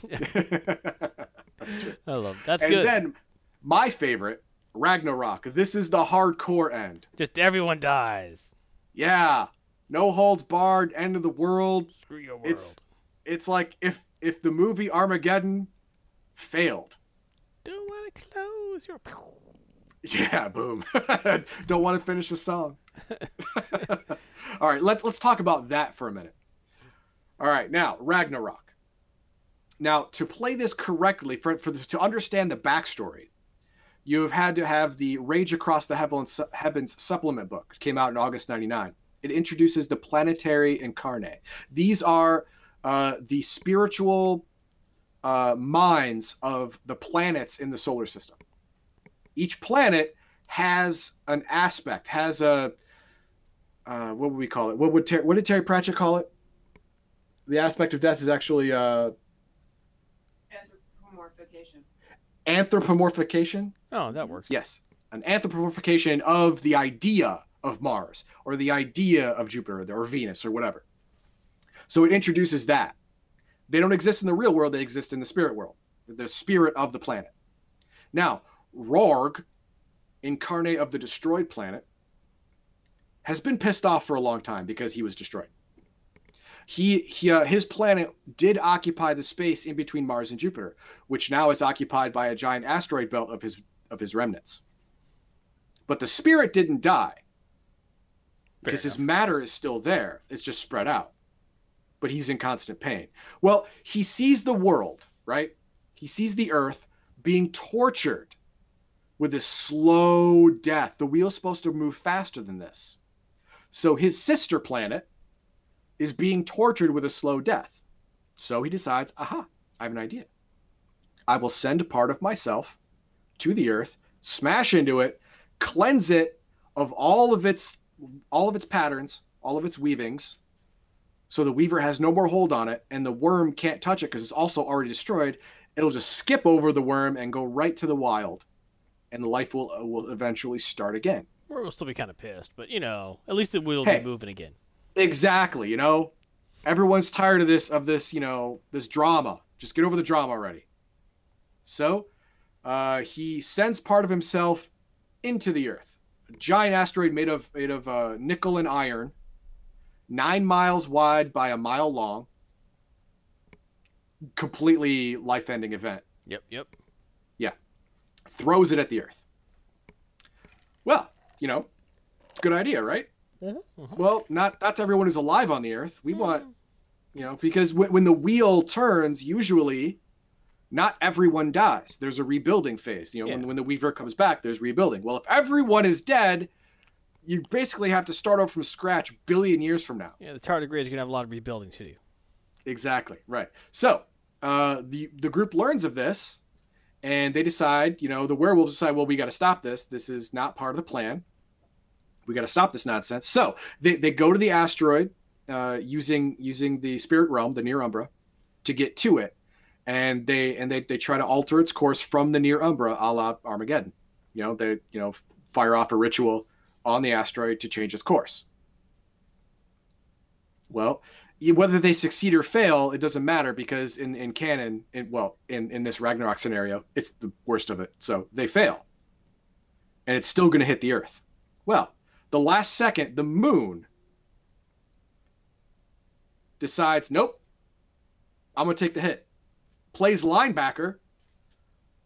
That's true. I love that's and good. And then my favorite Ragnarok. This is the hardcore end. Just everyone dies. Yeah. No holds barred, end of the world. Screw your world. It's it's like if if the movie Armageddon failed. Close your Yeah, boom. Don't want to finish the song. All right, let's let's talk about that for a minute. All right, now Ragnarok. Now, to play this correctly, for, for to understand the backstory, you have had to have the Rage Across the Heavens, Heavens supplement book. It came out in August 99. It introduces the planetary incarnate. These are uh, the spiritual uh, minds of the planets in the solar system. Each planet has an aspect, has a uh, what would we call it? What would Ter- what did Terry Pratchett call it? The aspect of death is actually uh, anthropomorphication. Anthropomorphication. Oh, that works. Yes, an anthropomorphication of the idea of Mars or the idea of Jupiter or Venus or whatever. So it introduces that. They don't exist in the real world, they exist in the spirit world, the spirit of the planet. Now, Rorg, incarnate of the destroyed planet, has been pissed off for a long time because he was destroyed. he he uh, his planet did occupy the space in between Mars and Jupiter, which now is occupied by a giant asteroid belt of his of his remnants. But the spirit didn't die because his matter is still there. It's just spread out. But he's in constant pain. Well, he sees the world, right? He sees the earth being tortured with this slow death. The wheel's supposed to move faster than this. So his sister planet is being tortured with a slow death. So he decides, aha, I have an idea. I will send part of myself to the earth, smash into it, cleanse it of all of its all of its patterns, all of its weavings, so the weaver has no more hold on it and the worm can't touch it because it's also already destroyed. It'll just skip over the worm and go right to the wild, and life will uh, will eventually start again. Or we'll still be kind of pissed, but you know, at least it will Hey. be moving again. Exactly, you know, everyone's tired of this of this you know this drama. Just get over the drama already. So, uh, he sends part of himself into the Earth. A giant asteroid made of made of uh, nickel and iron, nine miles wide by a mile long. Completely life-ending event. Yep, yep. Yeah. Throws it at the Earth. Well, you know, it's a good idea, right? Mhm, mhm. Well, not not everyone who's alive on the Earth. We want, you know, because when, when the wheel turns, usually, not everyone dies. There's a rebuilding phase. You know, Yeah. when, when the Weaver comes back, there's rebuilding. Well, if everyone is dead, you basically have to start over from scratch billion years from now. Yeah, the tardigrades are gonna have a lot of rebuilding to do. Exactly right. So uh, the the group learns of this, and they decide. You know, the werewolves decide. Well, we got to stop this. This is not part of the plan. We got to stop this nonsense. So they, they go to the asteroid uh, using using the spirit realm, the near umbra, to get to it, and they and they, they try to alter its course from the near umbra, a la Armageddon. You know, they you know fire off a ritual on the asteroid to change its course. Well, whether they succeed or fail, it doesn't matter because in, in canon, in, well, in, in this Ragnarok scenario, it's the worst of it. So they fail. And it's still going to hit the Earth. Well, the last second, the moon decides, nope, I'm going to take the hit. Plays linebacker,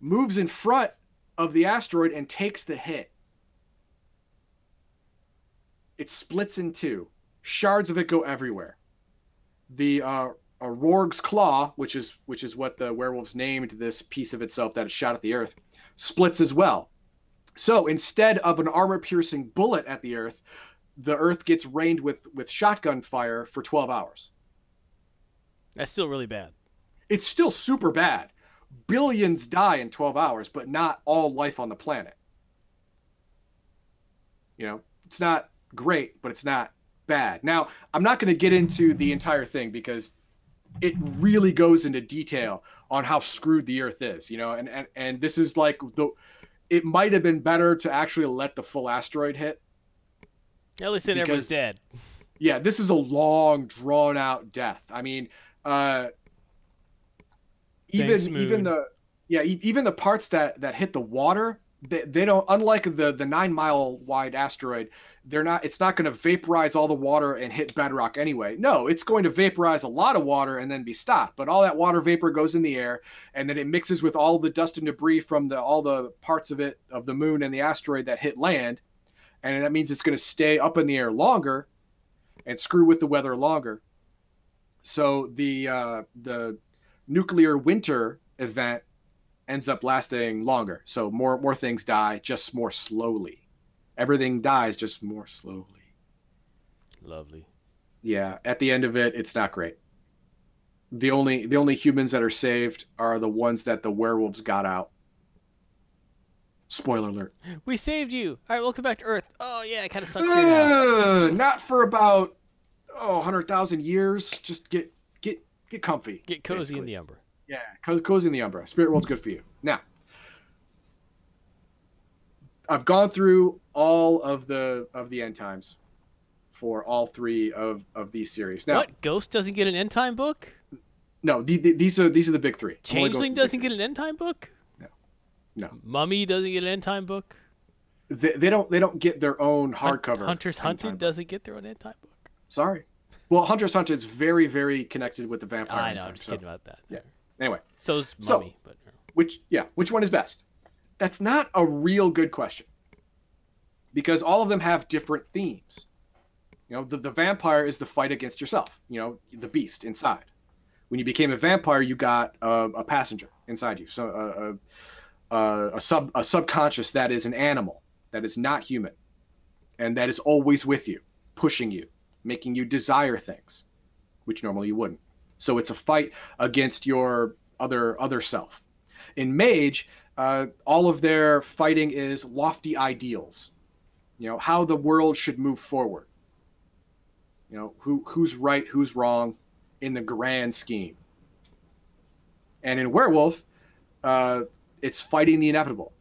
moves in front of the asteroid and takes the hit. It splits in two. Shards of it go everywhere the uh, a Rorg's claw, which is which is what the werewolves named this piece of itself that it shot at the earth, splits as well. So instead of an armor-piercing bullet at the earth, the earth gets rained with with shotgun fire for 12 hours. That's still really bad. It's still super bad. Billions die in 12 hours, but not all life on the planet. You know, it's not great, but it's not bad. Now, I'm not going to get into the entire thing because it really goes into detail on how screwed the earth is, you know, and and, and this is like the it might have been better to actually let the full asteroid hit. At least then everyone's dead. Yeah, this is a long drawn out death. I mean, uh even Thanks, even the yeah, e- even the parts that that hit the water, they, they don't unlike the the 9 mile wide asteroid, they're not it's not going to vaporize all the water and hit bedrock anyway. No, it's going to vaporize a lot of water and then be stopped. But all that water vapor goes in the air and then it mixes with all the dust and debris from the all the parts of it of the moon and the asteroid that hit land. And that means it's going to stay up in the air longer and screw with the weather longer. So the uh, the nuclear winter event ends up lasting longer. So more more things die just more slowly. Everything dies just more slowly. Lovely. Yeah, at the end of it, it's not great. The only the only humans that are saved are the ones that the werewolves got out. Spoiler alert. We saved you. All right, welcome back to Earth. Oh yeah, it kind of sucks here now. Uh, not for about oh, 100,000 years. Just get get get comfy. Get cozy in the Umbra. Yeah, in the Umbra. Spirit World's good for you. Now, I've gone through all of the of the end times for all three of of these series. Now, What? Ghost doesn't get an end time book? no, the, the, these are these are the big three. I'm only going Changeling doesn't get an end time book? No. No. Mummy doesn't get an end time book? They, they don't they don't get their own hardcover. Hunters Hunted doesn't get their own end time book. Sorry, Well, Hunter's x Hunter is very, very connected with the vampire. I know. Hunter, I'm just so- kidding about that. Yeah. Anyway, So's So- Mummy, but which yeah, which one is best? That's not a real good question. Because all of them have different themes. You know, the, the vampire is the fight against yourself, you know, the beast inside. When you became a vampire, you got a, a passenger inside you. So a, a, a sub a subconscious that is an animal, that is not human, and that is always with you, pushing you, making you desire things, which normally you wouldn't. So it's a fight against your other other self. In Mage, uh, all of their fighting is lofty ideals. You know how the world should move forward. You know who who's right, who's wrong, in the grand scheme. And in Werewolf, uh, it's fighting the inevitable.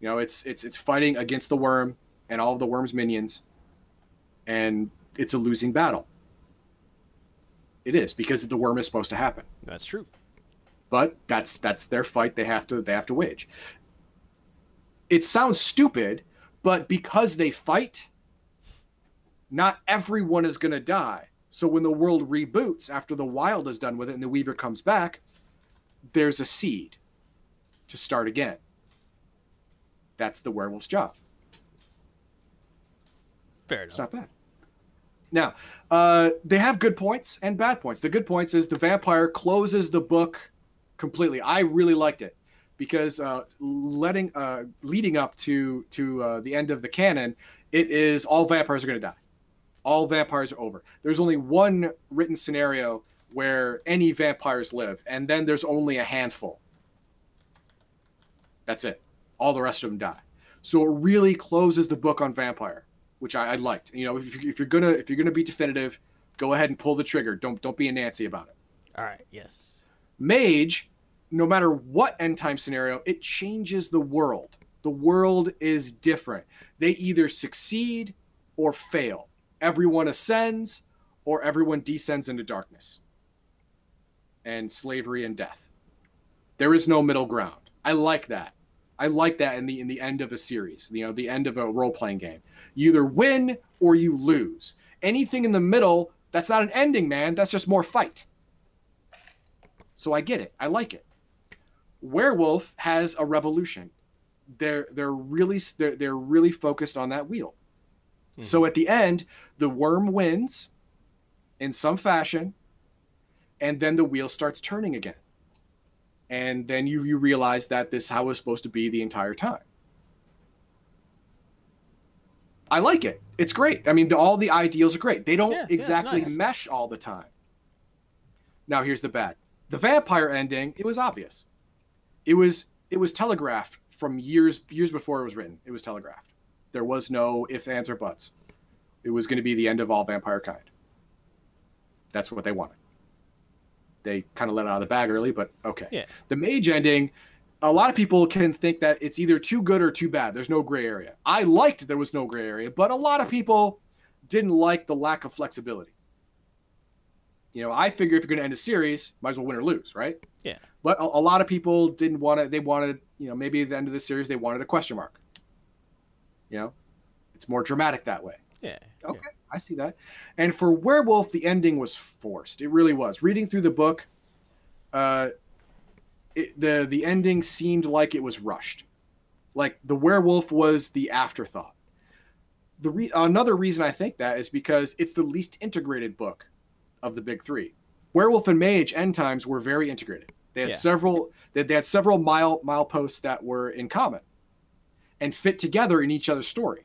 You know, it's it's it's fighting against the worm and all of the worm's minions, and it's a losing battle. It is because the worm is supposed to happen that's true. but that's that's their fight they have to they have to wage it sounds stupid but because they fight not everyone is going to die so when the world reboots after the wild is done with it and the weaver comes back there's a seed to start again that's the werewolf's job Fair it's enough. not bad. Now, uh, they have good points and bad points. The good points is the vampire closes the book completely. I really liked it because uh, letting uh, leading up to to uh, the end of the canon, it is all vampires are going to die. All vampires are over. There's only one written scenario where any vampires live, and then there's only a handful. That's it. All the rest of them die. So it really closes the book on vampire which I, I liked. You know, if, you, if you're gonna if you're gonna be definitive, go ahead and pull the trigger. Don't don't be a Nancy about it. All right. Yes. Mage, no matter what end time scenario, it changes the world. The world is different. They either succeed or fail. Everyone ascends or everyone descends into darkness and slavery and death. There is no middle ground. I like that. I like that in the in the end of a series, you know, the end of a role playing game. You either win or you lose. Anything in the middle, that's not an ending, man. That's just more fight. So I get it. I like it. Werewolf has a revolution. They're they're really they're, they're really focused on that wheel. Hmm. So at the end, the worm wins in some fashion, and then the wheel starts turning again. And then you you realize that this is how it was supposed to be the entire time. I like it. It's great. I mean, the, all the ideals are great. They don't Yeah, yeah, exactly nice. mesh all the time. Now here's the bad. The vampire ending, it was obvious. It was it was telegraphed from years years before it was written. It was telegraphed. There was no if, ands, or buts. It was going to be the end of all vampire kind. That's what they wanted. They kind of let it out of the bag early, but okay. Yeah. The mage ending, a lot of people can think that it's either too good or too bad. There's no gray area. I liked there was no gray area, but a lot of people didn't like the lack of flexibility. You know, I figure if you're going to end a series, might as well win or lose, right? Yeah. But a, a lot of people didn't want to. They wanted, you know, maybe at the end of the series they wanted a question mark. You know, it's more dramatic that way. Yeah. Okay, I see that. And for Werewolf, the ending was forced. It really was. Reading through the book, uh, it, the the ending seemed like it was rushed. Like the werewolf was the afterthought. The re- another reason I think that is because it's the least integrated book of the big three. Werewolf and Mage End Times were very integrated. They had Yeah. several they, they had several mile mileposts that were in common and fit together in each other's story.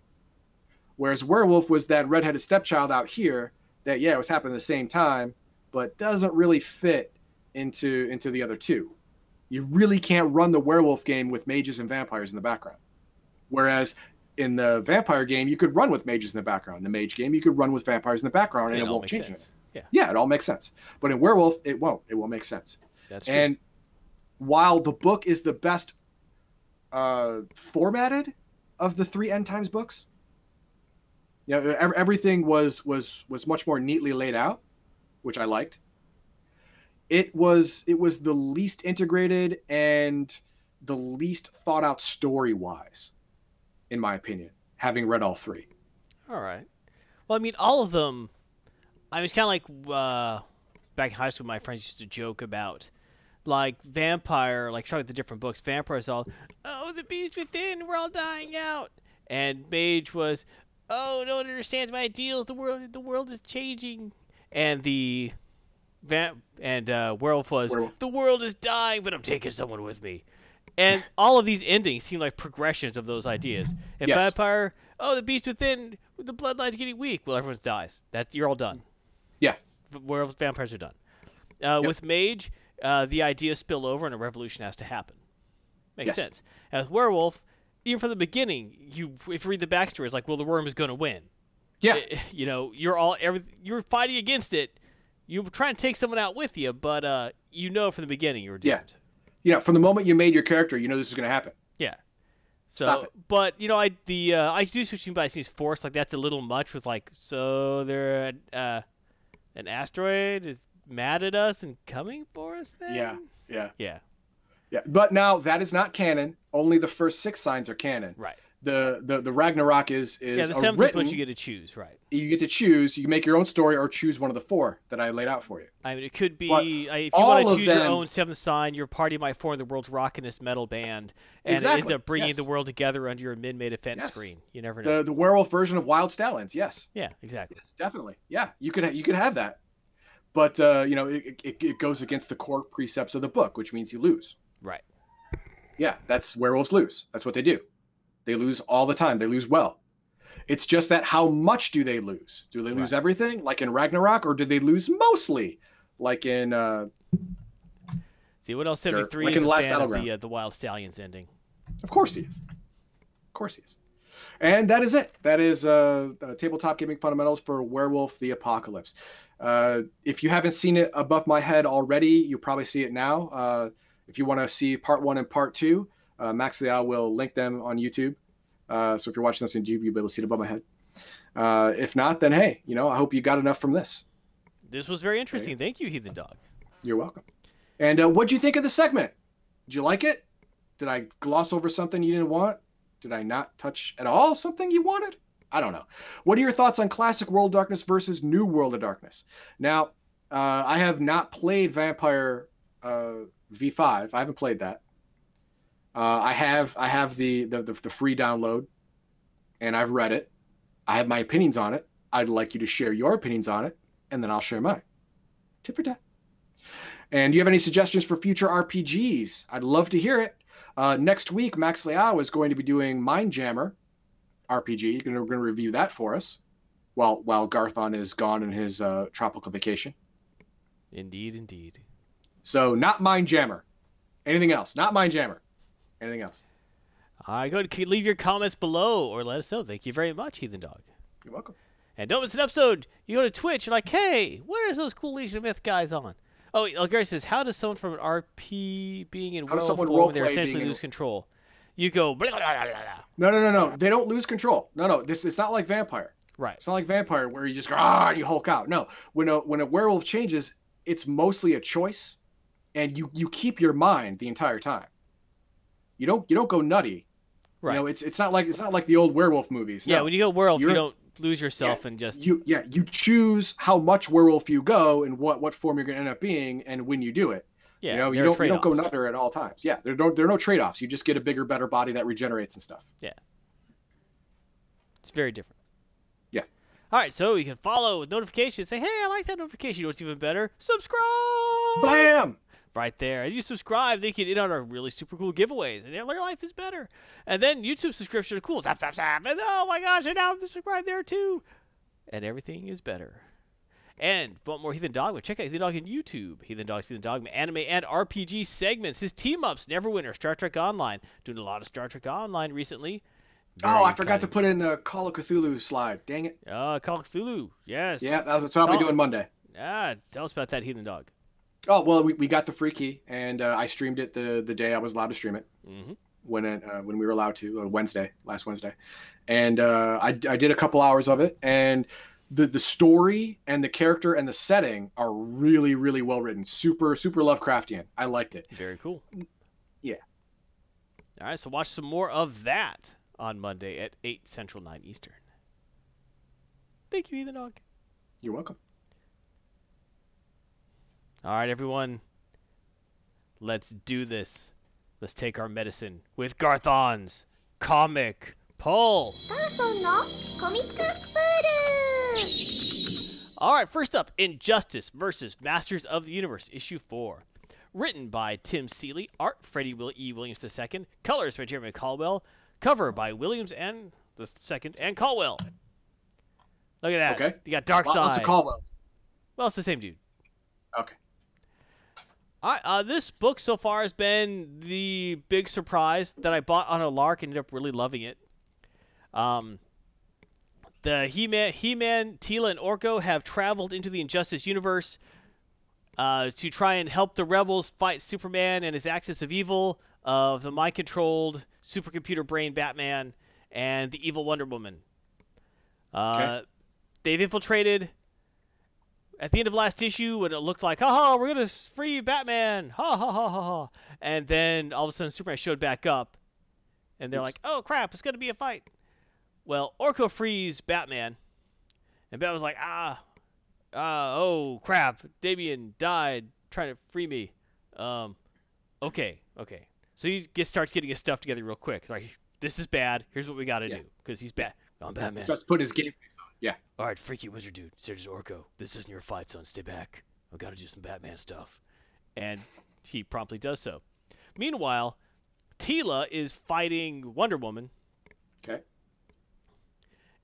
Whereas Werewolf was that redheaded stepchild out here that yeah, it was happening at the same time, but doesn't really fit into into the other two. You really can't run the werewolf game with mages and vampires in the background. Whereas in the vampire game, you could run with mages in the background. In the mage game, you could run with vampires in the background, and It it, won't change sense. Yeah. Yeah, it all makes sense. But in werewolf, it won't. It won't make sense. That's true. And while the book is the best uh, formatted of the three end times books, you know, ev- everything was was was much more neatly laid out, which I liked. It was it was the least integrated and the least thought out story wise, in my opinion. Having read all three, All right. Well, I mean, all of them I mean, it's kind of like uh, back in high school, my friends used to joke about like vampire, like showing the different books. Vampires all, oh, the beast within, we're all dying out, and mage was, oh, no one understands my ideals. The world, the world is changing, and the vamp and uh, werewolf was, Werewolf. the world is dying, but I'm taking someone with me. And all of these endings seem like progressions of those ideas. If Yes. vampire, oh, the beast within, the bloodline's getting weak. Well, everyone dies. That you're all done. Yeah. Werewolves, vampires are done. Uh, Yep. With mage, uh, the ideas spill over and a revolution has to happen. Makes Yes. sense. And with werewolf, even from the beginning, you if you read the backstory, it's like, well, the worm is going to win. Yeah. Eh, You know, you're all every, you're fighting against it. You try and take someone out with you, but uh, you know from the beginning you're doomed. Yeah. You know, from the moment you made your character, you know this is going to happen. Yeah. So, Stop it. but you know, I the uh, I do switching by seems forced. Like that's a little much. With like, so they're uh, an asteroid is mad at us and coming for us. Then? Yeah. Yeah. Yeah. Yeah. But now that is not canon. Only the first six signs are canon. Right. The the, the Ragnarok is is Yeah. The seventh is what you get to choose. Right. you get to choose. You make your own story or choose one of the four that I laid out for you. I mean, it could be But if you want to choose your own seventh sign, your party might form the world's rockinest metal band, and it ends up bringing yes. the world together under your mid-made fence Yes. screen. You never know. The the werewolf version of Wyld Stallyns. Yes. Yeah. Exactly. Yes, definitely. Yeah, you could you could have that, but uh, you know it, it, it goes against the core precepts of the book, which means you lose. Right. Yeah, that's werewolves lose. That's what they do. They lose all the time. They lose well. It's just that how much do they lose? Do they lose Right. everything, like in Ragnarok, or did they lose mostly, like in? Uh, See what else? Seventy-three Like is in the last Battleground. the uh, the Wyld Stallyns ending. of course he is. Of course he is. And that is it. That is uh, uh, tabletop gaming fundamentals for Werewolf: The Apocalypse. Uh, if you haven't seen it above my head already, you probably see it now. If you want to see part one and part two, uh, Max Leal will link them on YouTube. Uh, so if you're watching this on YouTube, you'll be able to see it above my head. Uh, if not, then hey, you know, I hope you got enough from this. This was very interesting. Thank you, Heathen Dog. You're welcome. And uh, what'd you think of the segment? Did you like it? Did I gloss over something you didn't want? Did I not touch at all something you wanted? I don't know. What are your thoughts on classic World of Darkness versus New World of Darkness? Now, uh, I have not played Vampire uh, V5. I haven't played that. Uh, I have I have the, the the the free download, and I've read it. I have my opinions on it. I'd like you to share your opinions on it, and then I'll share mine. Tip for tat. And do you have any suggestions for future RPGs? I'd love to hear it. Uh, next week, Max Leao is going to be doing Mindjammer RPG. To, going to review that for us while while Garthon is gone on his uh, tropical vacation. Indeed, indeed. So not Mindjammer. Anything else? Not Mindjammer. Anything else? All right, go ahead leave your comments below or let us know. Thank you very much, Heathen Dog. You're welcome. And don't miss an episode. You go to Twitch, you're like, hey, what is those cool Legion of Myth guys on? Oh, Elgarian says, how does someone from an RP being in How does werewolf form when they essentially being in- lose control? You go, blah, blah, blah. No, no, no, no. They don't lose control. No, no. This it's not like Vampire. Right. It's not like Vampire where you just go ah you hulk out. No, when a when a werewolf changes, it's mostly a choice, and you you keep your mind the entire time. You don't you don't go nutty. Right. You know, it's it's not like it's not like the old werewolf movies. yeah, No. when you go werewolf, you don't lose yourself and just. you yeah you choose how much werewolf you go and what what form you're going to end up being and when you do it. yeah, you know, you don't you don't go nutter at all times. Yeah, there don't there are no trade offs. You just get a bigger, better body that regenerates and stuff. Yeah, it's very different. Yeah. All right, so you can follow with notifications. Say, hey, I like that notification. You know what's even better? Subscribe. Blam! Right there. And you subscribe, they get in on our really super cool giveaways, and their life is better. And then YouTube subscription are cool. Zap, zap, zap. And oh my gosh, and now I'm subscribed there too. And everything is better. And want more Heathen Dogma? Check out Heathen Dog on YouTube. Heathen Dog, Heathen Dogma, anime and RPG segments. His team ups, Neverwinter, Star Trek Online. Doing a lot of Star Trek Online recently. Very oh, I forgot to put in the Call of Cthulhu slide. Dang it. Uh, Call of Cthulhu. Yes. Yeah, that's what I'll be doing Monday. Ah, tell us about that Heathen Dog. Oh well, we, we got the free key, and uh, I streamed it the the day I was allowed to stream it hmm when it, uh, when we were allowed to, uh, Wednesday, last Wednesday, and uh, I I did a couple hours of it, and the the story and the character and the setting are really really well written, super super Lovecraftian. I liked it. Very cool. Yeah. All right, so watch some more of that on Monday at 8 Central, 9 Eastern. Thank you, Ethan. You're welcome. All right, everyone. Let's do this. Let's take our medicine with Garthon's comic pull. All right, first up, Injustice versus Masters of the Universe, issue four. Written by Tim Seeley, art Freddie Will E. Williams II, colors by Jeremy Colwell, cover by Williams and the second and Colwell. Look at that. Okay. You got Darkseid. Lots of Colwell. Well, it's the same dude. Okay. Right, uh, this book so far has been the big surprise that I bought on a lark and ended up really loving it. Um, the He-Man, He-Man, Teela, and Orko have traveled into the Injustice universe uh, to try and help the rebels fight Superman and his axis of evil of the mind-controlled supercomputer brain Batman and the evil Wonder Woman. Uh, Okay. They've infiltrated at the end of last issue when it looked like, ha, we're gonna free Batman, ha ha ha ha ha, and then all of a sudden Superman showed back up, and they're Oops. like, oh crap, it's gonna be a fight. Well, Orko frees Batman, and Batman's like, ah, ah, oh crap, Damian died trying to free me. Um, okay, okay. So he gets starts getting his stuff together real quick. He's like, this is bad. Here's what we gotta Yeah. do, because he's bad. I'm Batman. Starts putting his game. Yeah. All right, freaky wizard dude, Sergeant Orko, this isn't your fight, son. Stay back. I've got to do some Batman stuff. And he promptly does so. Meanwhile, Teela is fighting Wonder Woman Okay.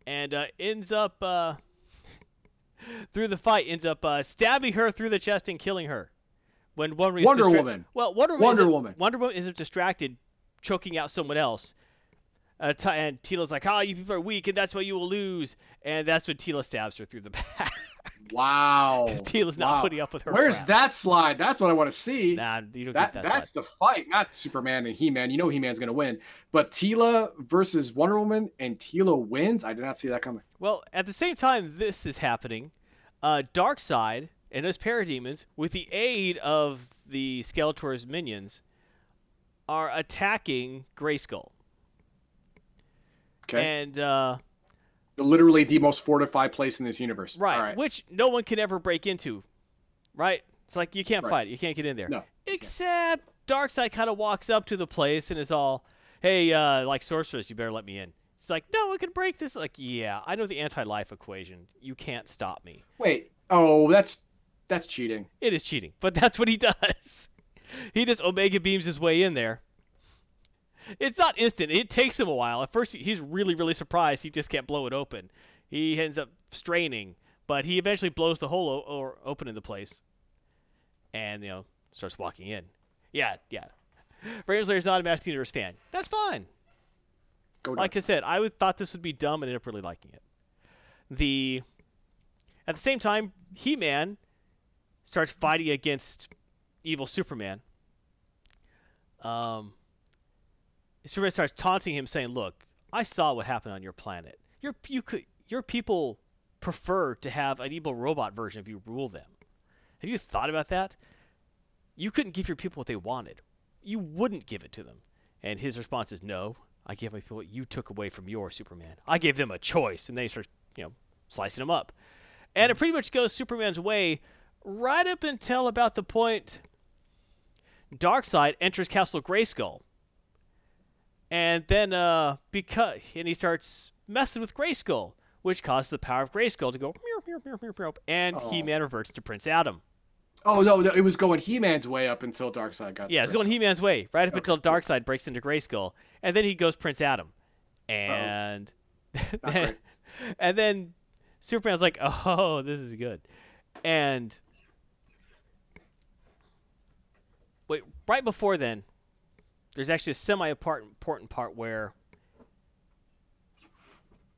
and uh, ends up uh, through the fight ends up uh, stabbing her through the chest and killing her. When Wonder, is Wonder distra- Woman. Well, Wonder Woman. Wonder Woman. Wonder Woman isn't distracted, choking out someone else. Uh, T- and Teela's like, "Ah, you people are weak, and that's why you will lose." And that's when Teela stabs her through the back. Wow. Because Teela's not Wow. putting up with her. Where's crap. that slide? That's what I want to see. Nah, you don't that, get that. that's slide. the fight, not Superman and He-Man. You know He-Man's gonna win, but Teela versus Wonder Woman and Teela wins. I did not see that coming. Well, at the same time this is happening, uh, Darkseid and his parademons, with the aid of the Skeletor's minions, are attacking Grayskull. Okay, And uh, literally the most fortified place in this universe. right, All right. which no one can ever break into. Right? It's like you can't Right. fight it. You can't get in there. No. Except Darkseid kind of walks up to the place and is all, "Hey, uh, like sorceress, you better let me in." It's like, "No one can break this." Like, yeah, I know the anti-life equation. You can't stop me. Wait. Oh, that's that's cheating. It is cheating, but that's what he does. He just Omega beams his way in there. It's not instant. It takes him a while. At first, he's really, really surprised he just can't blow it open. He ends up straining, but he eventually blows the hole o- or open in the place, and you know starts walking in. Yeah, yeah. Ramslayer's not a Master Universe fan. That's fine. Go Like I said, I would thought this would be dumb and ended up really liking it. The at the same time, He-Man starts fighting against evil Superman. Um, Superman starts taunting him, saying, "Look, I saw what happened on your planet. Your you could your people prefer to have an evil robot version of you rule them. Have you thought about that? You couldn't give your people what they wanted. You wouldn't give it to them." And his response is, "No, I gave my people what you took away from your Superman. I gave them a choice." And they start, you know, slicing them up. And it pretty much goes Superman's way right up until about the point Darkseid enters Castle Grayskull. And then uh because and he starts messing with Grayskull, which causes the power of Grayskull to go meow, meow, meow, meow, meow, and Oh. He-Man reverts to Prince Adam. Oh no, no, it was going He-Man's way up until Darkseid got. Yeah, it's going He-Man's way, right up Okay, until. Darkseid breaks into Grayskull, and then he goes Prince Adam, and great. and then Superman's like, "Oh, this is good," and wait, right before then, there's actually a semi-important part where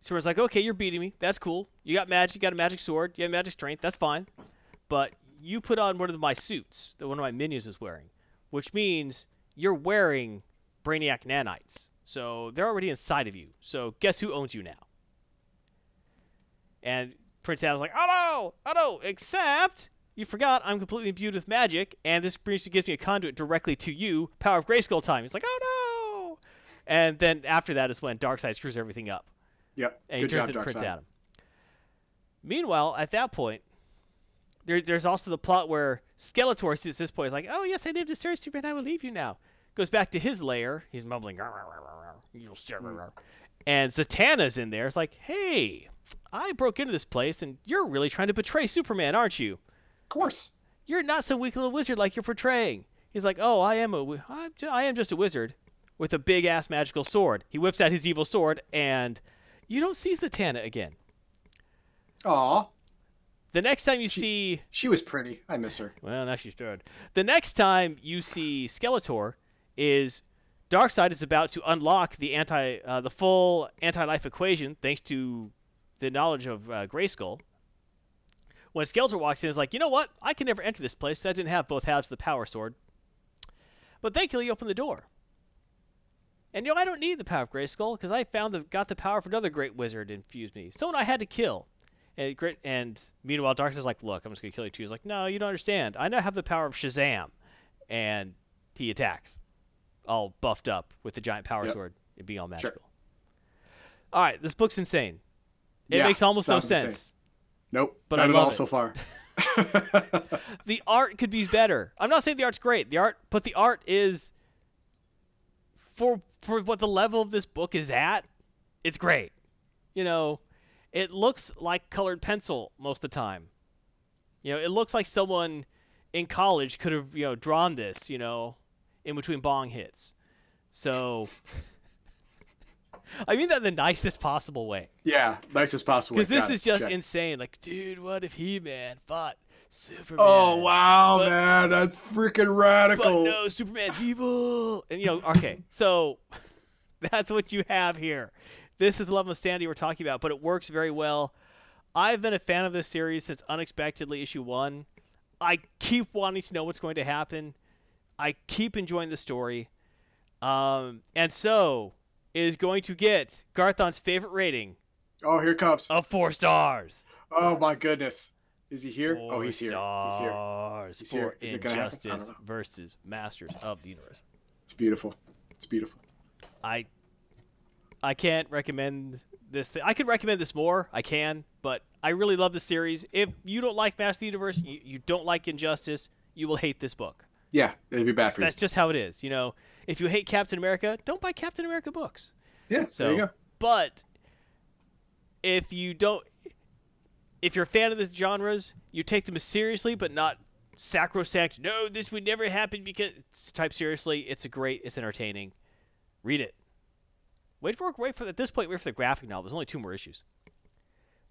Superman's like, "Okay, you're beating me. That's cool. You got magic. You got a magic sword. You have magic strength. That's fine, but you put on one of my suits that one of my minions is wearing, which means you're wearing Brainiac nanites. So they're already inside of you. So guess who owns you now?" And Prince Adam's like, "Oh no, oh no!" Except you forgot I'm completely imbued with magic, and this brings gives me a conduit directly to you. Power of Grayskull time. He's like, "Oh no!" And then after that is when Darkseid screws everything up Yep. and Good he turns job, into Prince. Adam. Meanwhile, at that point, there, there's also the plot where Skeletor at this point is like, "Oh yes, I named a series Superman. I will leave you now." Goes back to his lair. He's mumbling, "Rawr, rawr, rawr, rawr, "You'll stare." rawr, rawr." and Zatanna's in there. It's like, "Hey, I broke into this place, and you're really trying to betray Superman, aren't you? Of course. You're not some weak little wizard like you're portraying." He's like, "Oh, I am a, wi- I'm, I am just a wizard with a big ass magical sword." He whips out his evil sword, and you don't see Zatanna again. Aw, The next time you She- see she was pretty. I miss her. Well, now she's dead. The next time you see Skeletor is Darkseid is about to unlock the anti, uh, the full anti-life equation thanks to the knowledge of uh, Grayskull. When Skeletor walks in, it's like, you know what? I can never enter this place 'cause I didn't have both halves of the Power Sword. But thankfully, you open the door. And you know, I don't need the power of Grayskull because I found the got the power for another great wizard infused me. Someone I had to kill. And, and meanwhile, Darkseid's like, look, I'm just gonna kill you too. He's like, no, you don't understand. I now have the power of Shazam, and he attacks, all buffed up with the giant power Yep. sword and being all Sure. magical. All right, this book's insane. It Yeah, makes almost no sense. insane. Nope. But not I love all it. so far. The art could be better. I'm not saying the art's great. The art, but the art is for for what the level of this book is at. It's great. You know, it looks like colored pencil most of the time. You know, it looks like someone in college could have you know drawn this. You know, in between bong hits. So. I mean that in the nicest possible way. yeah, nicest possible. Because this Got it. is just Check. insane. Like, dude, what if He-Man fought Superman? Oh wow, But- man, that's freaking But radical. no, Superman's evil. And you know, okay, so that's what you have here. This is the level of sanity we're talking about, but it works very well. I've been a fan of this series since unexpectedly issue one. I keep wanting to know what's going to happen. I keep enjoying the story. Um, and so is going to get Garthon's favorite rating Oh, here comes. of four stars. Oh my goodness. Is he here? Oh, four oh, he's here. He's here. Stars He's for here. Gonna happen? I Injustice versus Masters of the Universe. It's beautiful. It's beautiful. I I can't recommend this. Th- I could recommend this more. I can, but I really love the series. If you don't like Master of the Universe, you, you don't like Injustice, you will hate this book. Yeah, it'd be bad for you. That's just how it is. You know, if you hate Captain America, don't buy Captain America books. Yeah, So, there you go. but if you don't, if you're a fan of the genres, you take them seriously, but not sacrosanct. No, this would never happen because type seriously. It's a great. It's entertaining. Read it. Wait for wait for at this point. Wait for the graphic novel. There's only two more issues,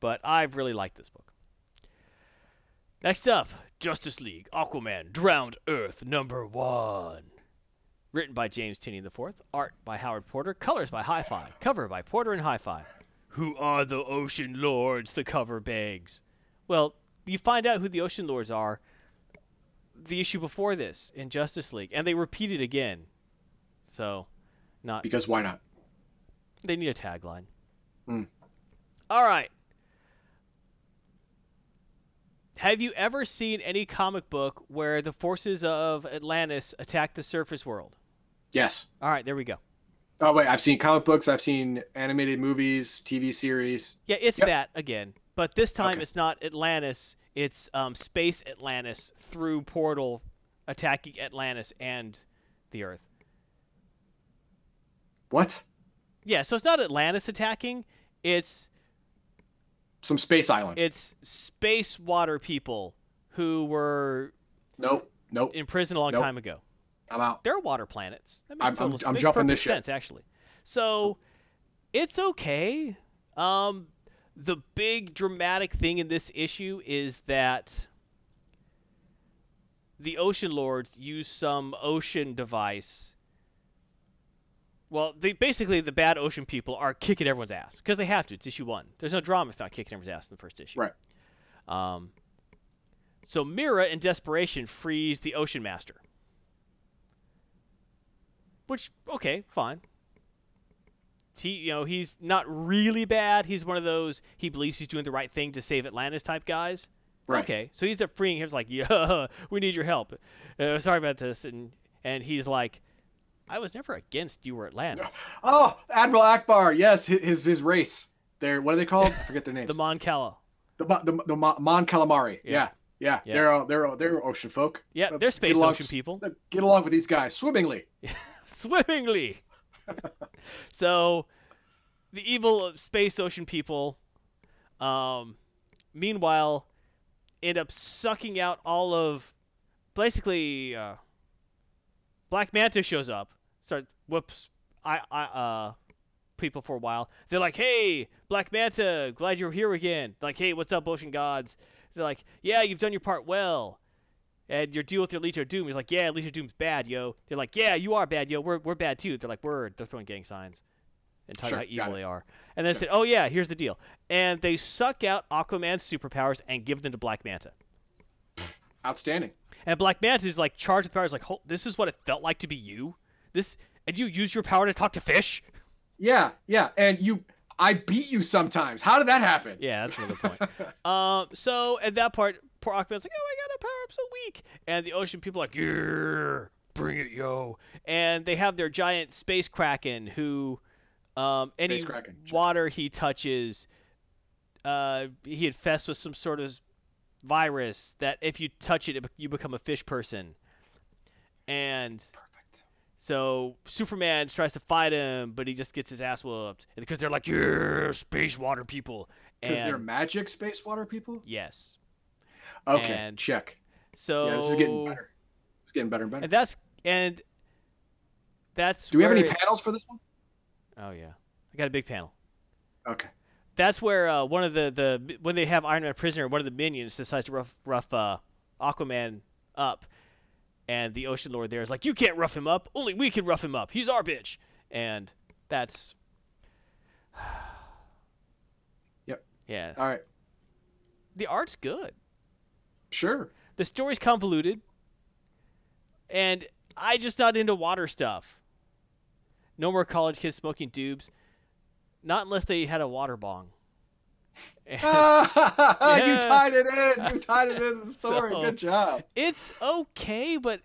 but I've really liked this book. Next up, Justice League Aquaman Drowned Earth number one. Written by James Tynion IV, art by Howard Porter, colors by Hi-Fi, cover by Porter and Hi-Fi. Who are the Ocean Lords? The cover begs. Well, you find out who the Ocean Lords are. The issue before this in Justice League, and they repeat it again. So, not Because why not? they need a tagline. Hmm. All right. Have you ever seen any comic book where the forces of Atlantis attack the surface world? Yes. All right, there we go. Oh wait, I've seen comic books. I've seen animated movies, TV series. Yeah, it's Yep. that again, but this time Okay. it's not Atlantis. It's um, space Atlantis through portal attacking Atlantis and the Earth. What? Yeah, so it's not Atlantis attacking. It's Some space island. it's space water people who were nope. Nope. in prison a long Nope. time ago. I'm out. They're water planets. That makes I'm- I'm- I'm makes jumping this ship. sense actually. So it's okay. Um, the big dramatic thing in this issue is that the Ocean Lords use some ocean device. Well, they basically the bad ocean people are kicking everyone's ass because they have to. It's issue one. There's no drama not kicking everyone's ass in the first issue. Right. Um, so Mera, in desperation, frees the Ocean Master. Which, okay, fine. He, you know, he's not really bad. He's one of those he believes he's doing the right thing to save Atlantis type guys. Right. Okay, so he's up freeing him. He's like, yeah, we need your help. Uh, sorry about this, and and he's like, I was never against you or Atlantis. Oh, Admiral Ackbar. Yes, his his, race. They're what are they called? I forget their names. The Mon Cala. the the, the Mon, Calamari. Yeah. Yeah. Yeah, Yeah. they're all they're all, they're ocean folk. Yeah, they're space along- ocean people. Get along with these guys swimmingly. Swimmingly. so, the evil space ocean people, um, meanwhile, end up sucking out all of, basically, uh, Black Manta shows up. Start whoops, I I uh, people for a while. They're like, hey, Black Manta, glad you're here again. Like, hey, what's up, ocean gods? They're like, yeah, you've done your part well. And your deal with your Legion of Doom. He's like, yeah, Legion of Doom's bad, yo. They're like, yeah, you are bad, yo. We're, we're bad too. They're like, word. They're throwing gang signs and talking Sure, how evil they are. And then said, oh yeah, here's the deal. And they suck out Aquaman's superpowers and give them to Black Manta. Outstanding. And Black Manta is like charged with powers. Like, "Ho- this is what it felt like to be you. This, and you use your power to talk to fish. Yeah, yeah. And you, I beat you sometimes. How did that happen? Yeah, that's another point. um, so at that part, poor Aquaman's like, oh my god, our power up so weak. And the ocean people are like, yeah, bring it, yo. And they have their giant space kraken who, um, any Kraken, water he touches, uh, he infests with some sort of virus that if you touch it, it you become a fish person. And Perfect. So Superman tries to fight him, but he just gets his ass whooped because they're like, yeah, space water people. Because they're magic space water people. yes. Okay, And- check. So Yeah, this is getting better. It's getting better and better. And that's and that's Do we have any it- panels for this one? Oh yeah, I got a big panel. Okay. That's where uh, one of the the when they have Iron Man prisoner, one of the minions decides to rough rough uh, Aquaman up, and the Ocean Lord there is like, you can't rough him up. Only we can rough him up. He's our bitch. And that's. Yep. Yeah. All right. The art's good. Sure. The story's convoluted, and I just not into water stuff. No more college kids smoking dubs, not unless they had a water bong. And you tied it in. You tied it in the story. So- Good job. it's okay, but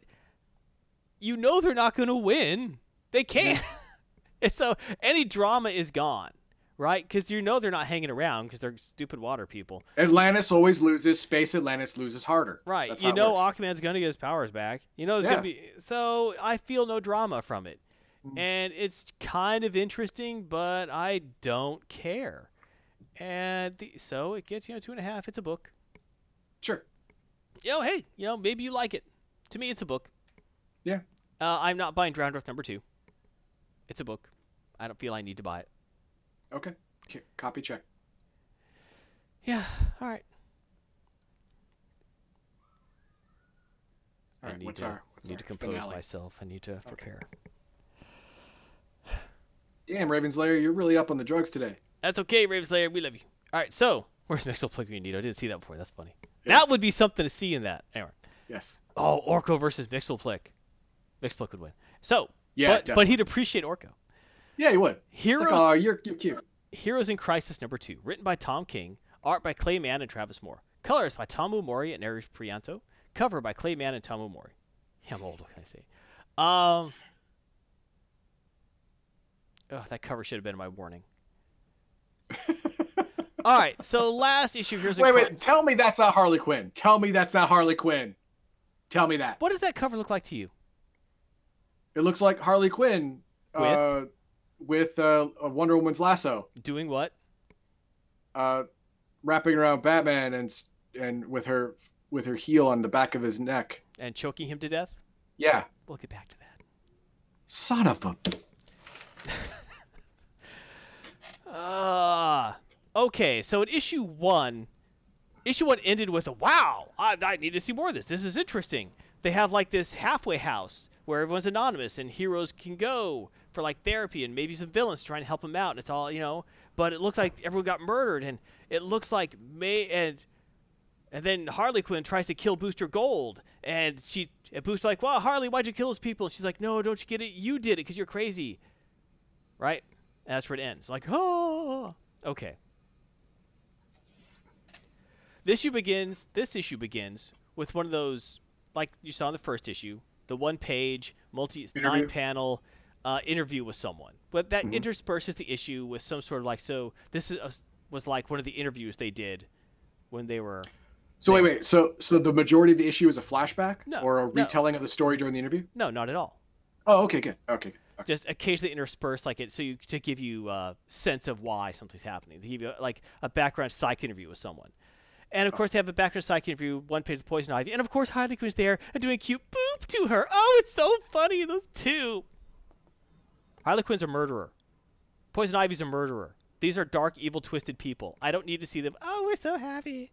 you know they're not going to win. They can't. and so any drama is gone, right? Because you know they're not hanging around because they're stupid water people. Atlantis always loses. Space Atlantis loses harder. Right. That's you know. Aquaman's gonna get his powers back. You know there's Yeah. gonna be so I feel no drama from it. Mm. And it's kind of interesting, but I don't care. And the, so it gets, you know, two and a half. It's a book. Sure. You know, hey, you know, maybe you like it. To me, it's a book. Yeah. Uh, I'm not buying Drowned Earth number two. It's a book. I don't feel I need to buy it. Okay. Copy check. Yeah. All right. All I need What's to our what's need our to compose finale? myself. I need to prepare. Damn, Ravenslayer, you're really up on the drugs today. That's okay, Ravenslayer. We love you. All right, so where's Mixel Plug Magneto? I didn't see that before. That's funny. Yeah. That would be something to see in that. Anyway. Yes. Oh, Orko versus Mxyzptlk. Mxyzptlk would win. So, Yeah. but, definitely. but he'd appreciate Orko. yeah, he would. Heroes, like, oh, you're, you're cute. Heroes in Crisis number two, written by Tom King, art by Clay Mann and Travis Moore, colors by Tom Morey and Eric Prianto, cover by Clay Mann and Tom Morey. Yeah, I'm old. What can I say? Um. Oh, that cover should have been my warning. All right, so last issue here's wait, Cri- wait. Tell me that's not Harley Quinn. Tell me that's not Harley Quinn. Tell me that. What does that cover look like to you? It looks like Harley Quinn uh, with uh, a Wonder Woman's lasso, Doing what? uh, wrapping around Batman and and with her with her heel on the back of his neck. And choking him to death? Yeah. We'll get back to that. Son of a. Ah. okay, so at issue one, issue one ended with a wow. I, I need to see more of this. This is interesting. They have like this halfway house where everyone's anonymous and heroes can go for like therapy and maybe some villains trying to help them out. And it's all you know, but it looks like everyone got murdered and it looks like May and and then Harley Quinn tries to kill Booster Gold, and she and Booster like, "Wow, Harley, why'd you kill those people?" And she's like, "No, don't you get it? You did it because you're crazy." Right? And that's where it ends. Like, oh, okay. This issue begins. This issue begins with one of those, like you saw in the first issue, the one-page, multi nine-panel uh, interview with someone. But that Mhm. intersperses the issue with some sort of like, so this is a, was like one of the interviews they did when they were So wait, wait. So so the majority of the issue is a flashback No, or a no. retelling of the story during the interview? No, not at all. Oh, okay, good. Okay, good. okay. Just occasionally intersperse like it so you to give you a sense of why something's happening. To give you like a background psych interview with someone. And of course, they have a background psych interview, one page with Poison Ivy, and of course Harley Quinn's there and doing a cute boop to her. Oh, it's so funny, those two. Harley Quinn's a murderer. Poison Ivy's a murderer. These are dark, evil, twisted people. I don't need to see them. Oh, we're so happy.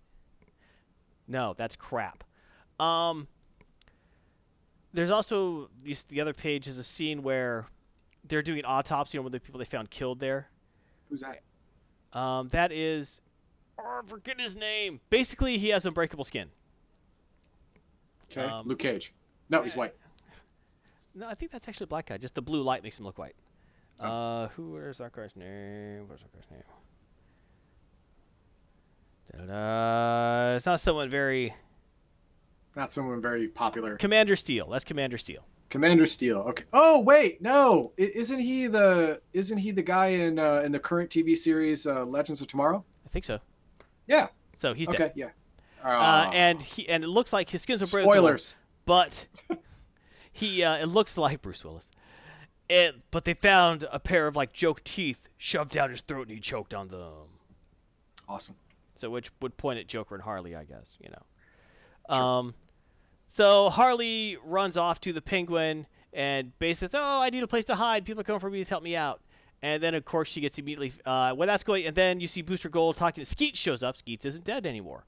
No, that's crap. Um, there's also these, the other page is a scene where they're doing an autopsy on one of the people they found killed there. Who's that? Um, that is, oh, I forget his name. Basically, he has unbreakable skin. Okay. Um, Luke Cage. No, he's white. No, I think that's actually a black guy. Just the blue light makes him look white. Oh. Uh, who? Where's that guy's name? Where's that guy's name? Da-da-da. It's not someone very. Not someone very popular. Commander Steel. That's Commander Steel. Commander Steel. Okay. Oh wait, no. I- Isn't he the isn't he the guy in uh, in the current TV series uh, Legends of Tomorrow? I think so. Yeah. So he's okay. dead. Yeah. Uh, Ah. and he and it looks like his skin's unbreakable. spoilers. but he uh, it looks like Bruce Willis. It, but they found a pair of like joke teeth shoved down his throat and he choked on them. Awesome. So which would point at Joker and Harley, I guess, you know. Sure. Um, so Harley runs off to the Penguin and basically says, "Oh, I need a place to hide. People are coming for me. Please help me out." And then of course she gets immediately uh, when that's going, and then you see Booster Gold talking. to Skeet shows up. Skeets isn't dead anymore,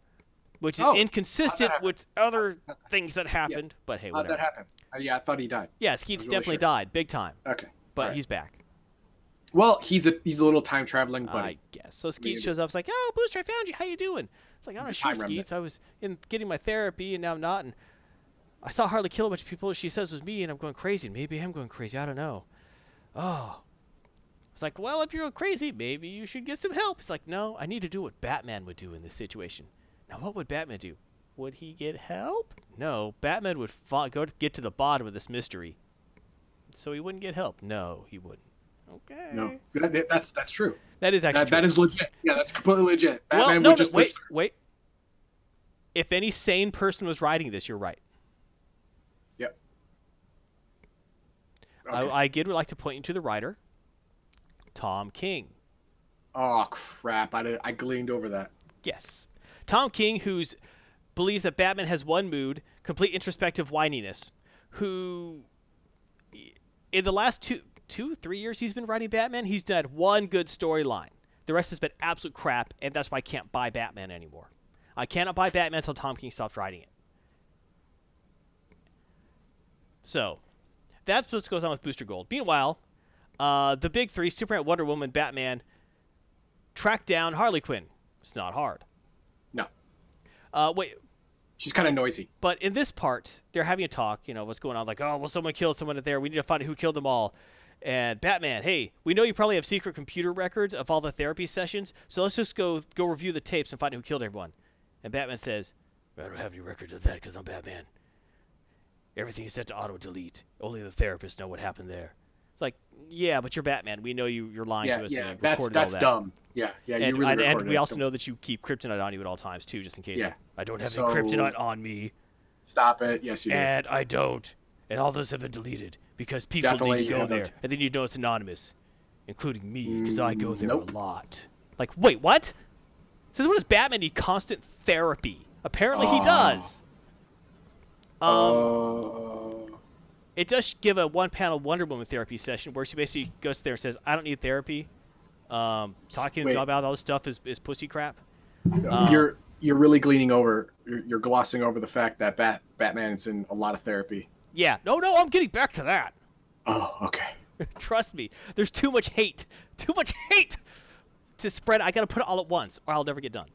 which is Oh, inconsistent with other things that happened. But hey, How'd that happen? Uh, yeah, I thought he died. Yeah, Skeet's really definitely sure. died, big time, Okay. but Alright. he's back. Well, he's a he's a little time traveling buddy. I guess. So Skeet Maybe. shows up. It's like, oh, Booster, I found you. How you doing? It's like, I'm not sure. Skeets. I was in getting my therapy, and now I'm not. And I saw Harley kill a bunch of people. She says it was me, and I'm going crazy. Maybe I'm going crazy. I don't know. Oh. It's like, well, if you're crazy, maybe you should get some help. It's like, no, I need to do what Batman would do in this situation. Now, what would Batman do? Would he get help? No, Batman would go to get to the bottom of this mystery. So he wouldn't get help. No, he wouldn't. Okay. No, that, that- that's that's true. That is actually That, true. that is legit. Yeah, that's completely legit. well, Batman no, would no, just wait, wait. If any sane person was writing this, you're right. Okay. I, I would like to point you to the writer, Tom King. oh crap! I, did- I gleaned over that. Yes, Tom King, who's believes that Batman has one mood, complete introspective whininess. Who, in the last two, two, three years he's been writing Batman, he's done one good storyline. The rest has been absolute crap, and that's why I can't buy Batman anymore. I cannot buy Batman until Tom King stops writing it. So, that's what goes on with Booster Gold. Meanwhile, uh, the big three, Superman, Wonder Woman, Batman, track down Harley Quinn. It's not hard. No. Uh, wait, She's kind of noisy. but in this part, they're having a talk. You know what's going on? Like, oh, well, someone killed someone there. We need to find out who killed them all. And Batman, hey, we know you probably have secret computer records of all the therapy sessions, so let's just go go review the tapes and find out who killed everyone. And Batman says, I don't have any records of that because I'm Batman. Everything is set to auto delete. Only the therapists know what happened there. It's like, yeah, but you're Batman. We know you. You're lying Yeah, to us. yeah. and That's that's that. dumb. Yeah, yeah. You And, really and, and we also know that you keep kryptonite on you at all times too, just in case. Yeah. I don't have So- any kryptonite on me. Stop it. Yes, you do. And I don't. And all those have been deleted because people Definitely need to go there. t- And then you know it's anonymous, including me, because I go Mm, there nope. a lot. Like, wait, what? Says, what does Batman need constant therapy? Apparently he Oh. does. Um, Oh. it does give a one-panel Wonder Woman therapy session where she basically goes there and says, "I don't need therapy." Um, talking Wait. about all this stuff is, is pussy crap. um, you're you're really gleaning over. You're, you're glossing over the fact that Bat Batman is in a lot of therapy. Yeah, no, no, I'm getting back to that. Oh, okay. Trust me, there's too much hate. Too much hate to spread. I gotta put it all at once, or I'll never get done.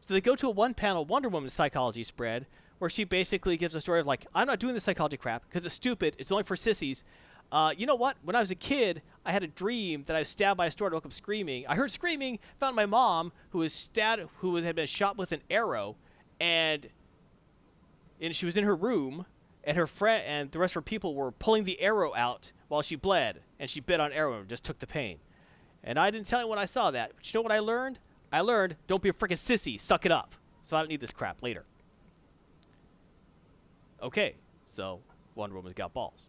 So they go to a one-panel Wonder Woman psychology spread where she basically gives a story of like, I'm not doing this psychology crap because it's stupid. It's only for sissies. Uh, you know what? When I was a kid, I had a dream that I was stabbed by a sword. I woke up screaming. I heard screaming, found my mom who was stabbed, who had been shot with an arrow, and and she was in her room, and her friend and the rest of her people were pulling the arrow out while she bled, and she bit on arrow and just took the pain. And I didn't tell you anyone I saw that. But you know what I learned? I learned don't be a freaking sissy. Suck it up. so I don't need this crap later. Okay, so Wonder Woman's got balls.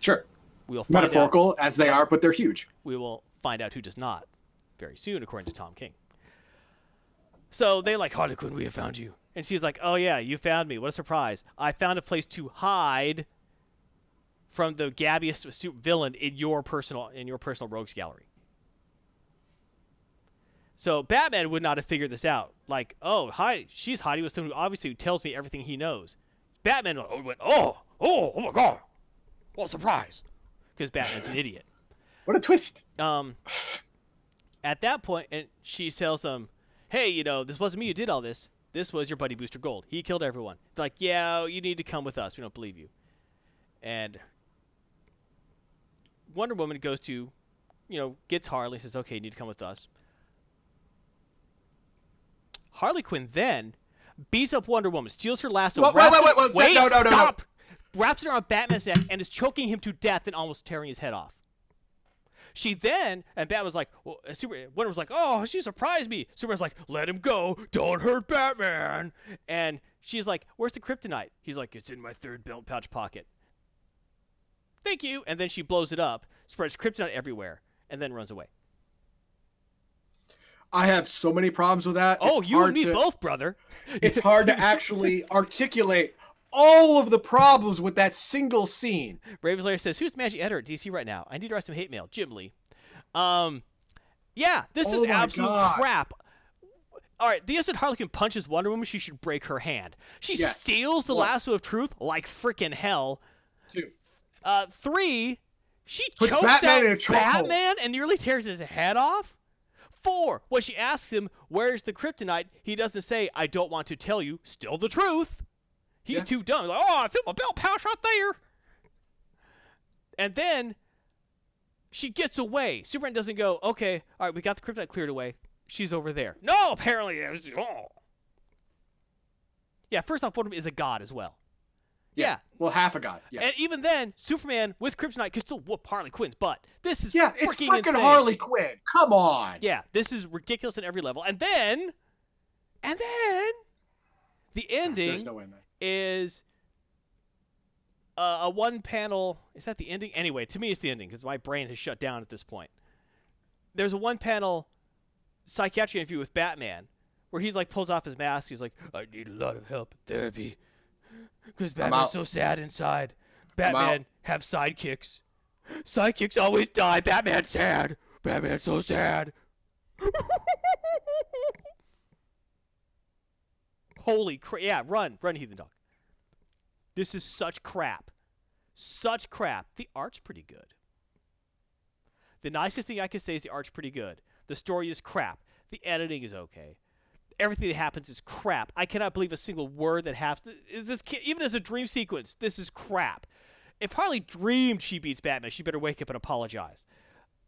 Sure. We'll find out. Metaphorical as they are, but they're huge. We will find out who does not very soon, according to Tom King. So they like Harley Quinn, we have found you, and she's like, "Oh yeah, you found me. What a surprise! I found a place to hide from the gabbiest villain in your personal in your personal rogues gallery." So Batman would not have figured this out. Like, oh, hi, she's hiding with someone who obviously tells me everything he knows. Batman went, oh, oh, oh my god, what a surprise, because Batman's an idiot What a twist. um, at that point, and she tells them, "Hey, you know, this wasn't me who did all this. This was your buddy Booster Gold. He killed everyone." They're like, "Yeah, you need to come with us. We don't believe you." And Wonder Woman goes to, you know, gets Harley, says, "Okay, you need to come with us." Harley Quinn then beats up Wonder Woman, steals her last. Wait, wait, wait, it- wait, wait, no, no, no, no. wraps it around Batman's neck, and is choking him to death and almost tearing his head off. She then, and Batman was like, well, uh, Super, Wonder was like, oh, she surprised me. Superman's like, let him go, don't hurt Batman. And she's like, where's the kryptonite? He's like, it's in my third belt pouch pocket. Thank you. And then she blows it up, spreads kryptonite everywhere, and then runs away. I have so many problems with that. oh, It's you and me to- both, brother. It's hard to actually articulate all of the problems with that single scene. Ravenslayer says, "Who's the managing editor at DC right now? I need to write some hate mail." Jim Lee. Um, yeah, this Oh is absolute God. crap. All right, the instant Harley Quinn punches Wonder Woman, she should break her hand. She Yes. steals the One. lasso of truth like freaking hell. Two. Uh, three, she Puts chokes Batman out in a chokehold. Batman and nearly tears his head off. Four, when she asks him where's the kryptonite, he doesn't say I don't want to tell you. Still the truth. He's Yeah. too dumb. Like, oh, I feel my belt pouch right there. And then she gets away. Superman doesn't go, okay, all right, we got the kryptonite cleared away. She's over there. No, apparently, it was, oh. Yeah, first off, Wonder Woman is a god as well. Yeah. Well, half a guy. Yeah. And even then, Superman with kryptonite can still whoop Harley Quinn's butt. This is yeah, it's freaking freaking insane. Harley Quinn. Come on. Yeah, this is ridiculous at every level. And then, and then, the ending no man. is uh, a one panel. Is that the ending? Anyway, to me, it's the ending because my brain has shut down at this point. There's a one panel psychiatric interview with Batman where he's like pulls off his mask. He's like, I need a lot of help in therapy because Batman's so sad inside. Batman have sidekicks. Sidekicks always die. Batman's sad. Batman's so sad. Holy crap. Yeah, run. Run, Heathen Dog. This is such crap. Such crap. The art's pretty good. The nicest thing I can say is the art's pretty good. The story is crap. The editing is okay. Everything that happens is crap. I cannot believe a single word that happens. Is This even as a dream sequence, this is crap. If Harley dreamed she beats Batman, she better wake up and apologize.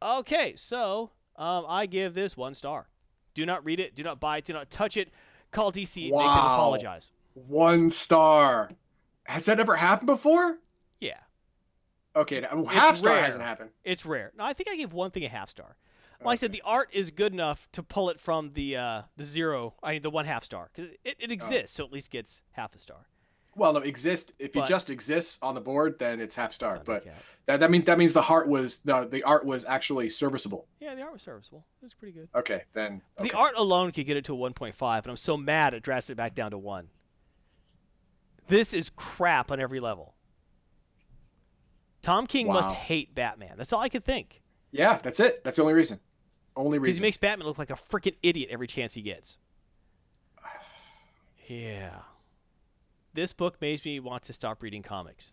Okay, so um, I give this one star. Do not read it. Do not buy it. Do not touch it. Call DC. Make them Wow. apologize. One star. Has that ever happened before? Yeah. Okay, half star rare. hasn't happened. It's rare. No, I think I gave one thing a half star. Like I said, the art is good enough to pull it from the uh, the zero. I mean, the one half star because it, it exists, so at least gets half a star. Well, no, exist. If it just exists on the board, then it's half star. But that that means that means the heart was the the art was actually serviceable. yeah, the art was serviceable. It was pretty good. Okay, then. The art alone could get it to a 1.5, and I'm so mad it drafted it back down to one. This is crap on every level. Tom King must hate Batman. That's all I could think. Yeah, that's it. That's the only reason. Only Because he makes Batman look like a freaking idiot every chance he gets. Yeah. This book makes me want to stop reading comics.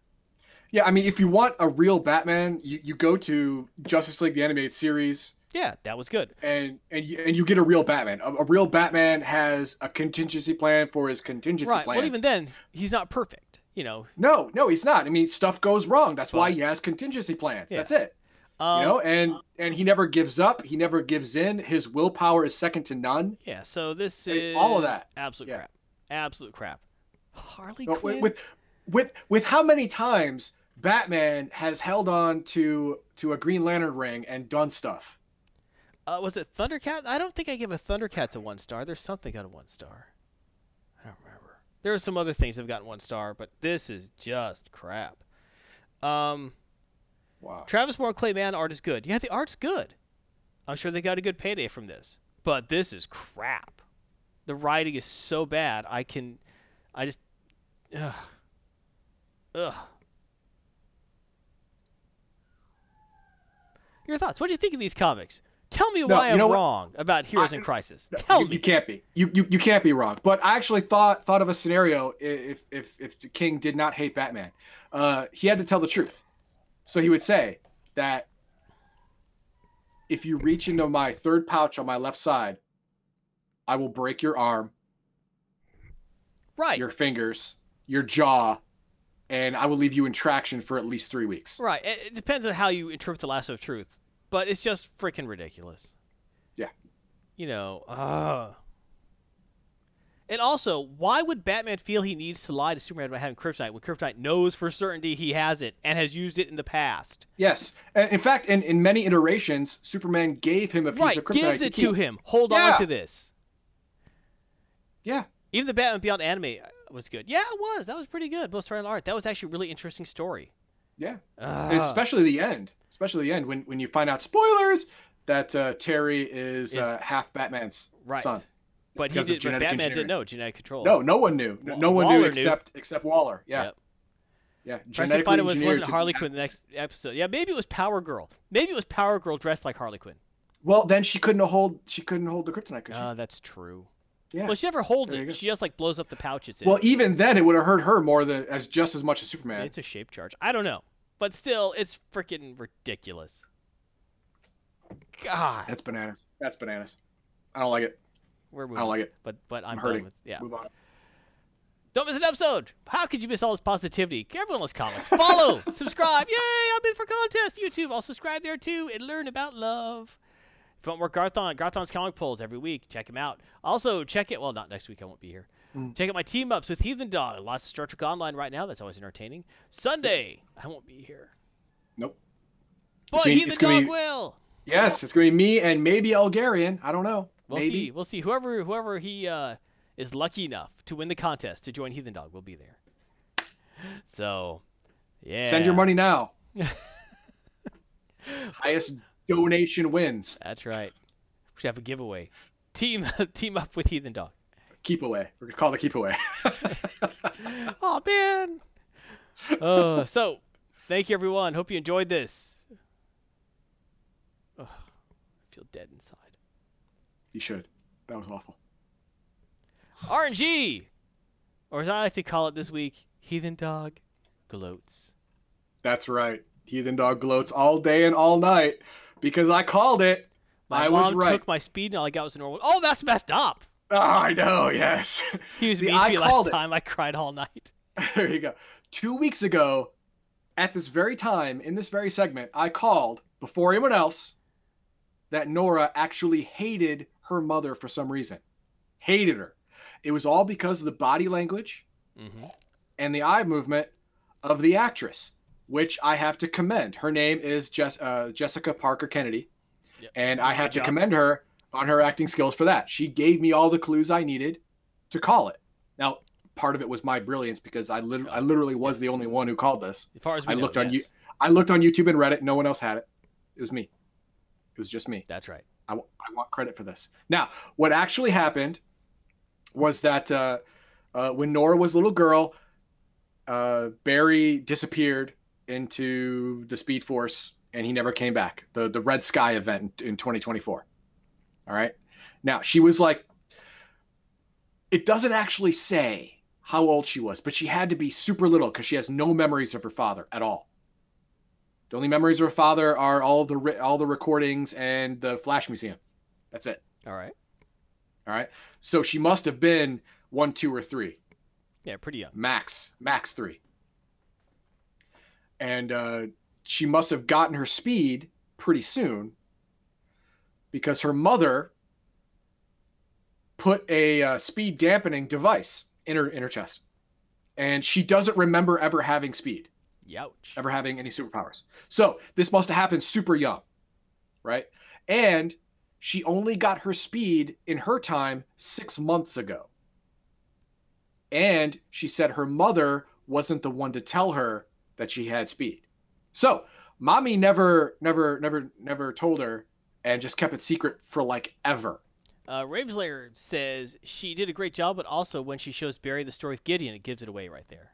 Yeah, I mean, if you want a real Batman, you, you go to Justice League the animated series, Yeah, that was good. and and you, and you get a real Batman. A, a real Batman has a contingency plan for his contingency Right. plans. Well, even then, he's not perfect. You know. no, no, he's not. I mean, stuff goes wrong. That's why he has contingency plans. Yeah. That's it. Um, you know, and and he never gives up. He never gives in. His willpower is second to none. Yeah. So this And is all of that. Absolute Yeah. crap. Absolute crap. Harley But Quinn. with, with with how many times Batman has held on to to a Green Lantern ring and done stuff. Uh, was it Thundercat? I don't think I give a Thundercats a one star. There's something out of one star. I don't remember. There are some other things that have gotten one star, but this is just crap. Um, Wow. Travis Moore Clay Mann art is good. Yeah, the art's good. I'm sure they got a good payday from this. But this is crap. The writing is so bad. I can, I just, ugh, ugh. Your thoughts? What do you think of these comics? Tell me No, why I'm know what? wrong about Heroes I- in Crisis. Tell you, me. you can't be. You, you you can't be wrong. But I actually thought thought of a scenario if if if the King did not hate Batman, uh, he had to tell the truth. So he would say that if you reach into my third pouch on my left side, I will break your arm, right. your fingers, your jaw, and I will leave you in traction for at least three weeks. Right. It, depends on how you interpret the lasso of truth, but it's just freaking ridiculous. Yeah. You know. Uh. And also, why would Batman feel he needs to lie to Superman about having Kryptonite when Kryptonite knows for certainty he has it and has used it in the past? Yes. In fact, in, in many iterations, Superman gave him a piece right. of kryptonite Gives to it keep. to him. Hold Yeah. on to this. Yeah. Even the Batman Beyond anime was good. Yeah, it was. That was pretty good. Both story and art. That was actually a really interesting story. Yeah. Uh, especially the end especially the end when when you find out spoilers that uh, terry is, Is- uh, half batman's right. son But he did. But Batman didn't know genetic control. no no one knew Wa- no one Waller knew knew. except except waller yeah Yep. yeah genetically find it was wasn't Harley Quinn the next episode. Yeah, maybe it was Power Girl. Maybe it was Power Girl dressed like Harley Quinn. well then she couldn't hold she couldn't hold the kryptonite she? Ah, that's true. yeah Well, she never holds it. go. She just like blows up the pouch it's in. well even then it would have hurt her more than as just as much as superman it's a shape charge. I don't know, but still, it's freaking ridiculous. God, that's bananas that's bananas i don't like it we're i don't like it But but I'm, I'm hurting. with yeah. move on Don't miss an episode. How could you miss all this positivity? Everyone loves comics. Follow, subscribe. Yay! I'm in for contest. YouTube. I'll subscribe there too and learn about love. If you want more Garthon, Garthon's comic polls every week. Check him out. Also, check it. Well, not next week. I won't be here. Mm. Check out my team ups with Heathen Dog. Lots of Star Trek Online right now. That's always entertaining. Sunday, I won't be here. Nope. But Heathen Dog be- will. yes it's gonna be me and maybe Elgarian. i don't know We'll maybe see. We'll see. Whoever whoever he uh, is lucky enough to win the contest to join Heathen Dog will be there. So, yeah. send your money now highest donation wins That's right. We should have a giveaway. Team team up with Heathen Dog. keep away. We're gonna call it a keep away. Oh man. Oh, so thank you everyone. Hope you enjoyed this. Ugh, I feel dead inside. You should. That was awful. RNG, or as I like to call it this week, Heathen Dog gloats. That's right. Heathen dog gloats all day and all night because I called it. My I was right. took my speed and all I got was a normal. Oh, that's messed up. Oh, I know. Yes. He was See, mean to I me called last it. time. I cried all night. there you go. Two weeks ago, at this very time in this very segment, I called before anyone else that Nora actually hated her mother for some reason. Hated her. It was all because of the body language hmm and the eye movement of the actress, which I have to commend. Her name is Jess, uh, Jessica Parker Kennedy, Yep. and I Good have to job. commend her on her acting skills for that. She gave me all the clues I needed to call it. Now, part of it was my brilliance because I, lit- I literally was the only one who called this. As far as we I know, looked on you. I looked on YouTube and Reddit. No one else had it. It was me. It was just me. That's right. I, w- I want credit for this. Now, what actually happened was that uh, uh, when Nora was a little girl, uh, Barry disappeared into the Speed Force and he never came back. The the Red Sky event in, in 2024. All right. Now she was like, it doesn't actually say how old she was, but she had to be super little because she has no memories of her father at all. The only memories of her father are all the ri- all the recordings and the Flash Museum. That's it. All right. All right. So she must have been one, two, or three, Yeah, pretty young. max, max three. And uh, she must have gotten her speed pretty soon because her mother put a uh, speed dampening device in her in her chest, and she doesn't remember ever having speed. Youch. ever having any superpowers. So this must have happened super young, right? And she only got her speed in her time six months ago. And she said her mother wasn't the one to tell her that she had speed. So, mommy never, never, never, never told her and just kept it secret for like ever. Uh, Ravenslayer says she did a great job, but also when she shows Barry the story with Gideon, it gives it away right there.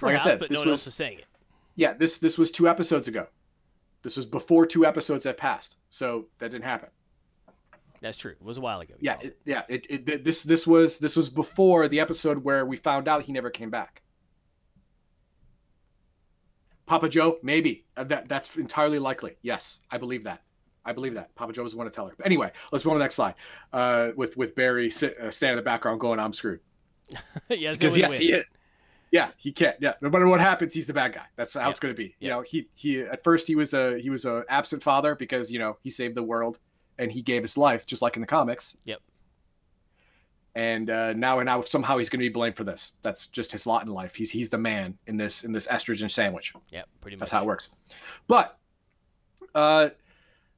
Hmm. Like I Perhaps, said, but this no one was- else was saying it. Yeah, this this was two episodes ago. This was before two episodes had passed, so that didn't happen. That's true. It was a while ago. Yeah, it, yeah. It, it this this was this was before the episode where we found out he never came back. Papa Joe, maybe Uh, that that's entirely likely. Yes, I believe that. I believe that Papa Joe was the one to tell her. But anyway, let's go on to the next slide. Uh, with with Barry sit, uh, standing in the background, going, "I'm screwed." yeah, because yes, he is. Yeah, he can't. Yeah, no matter what happens, he's the bad guy. That's how Yeah. it's going to be. You know, he he at first he was a he was a absent father because you know he saved the world and he gave his life just like in the comics. Yep. And uh, now and now somehow he's going to be blamed for this. That's just his lot in life. He's he's the man in this in this estrogen sandwich. Yep, pretty much. That's how it works. But uh,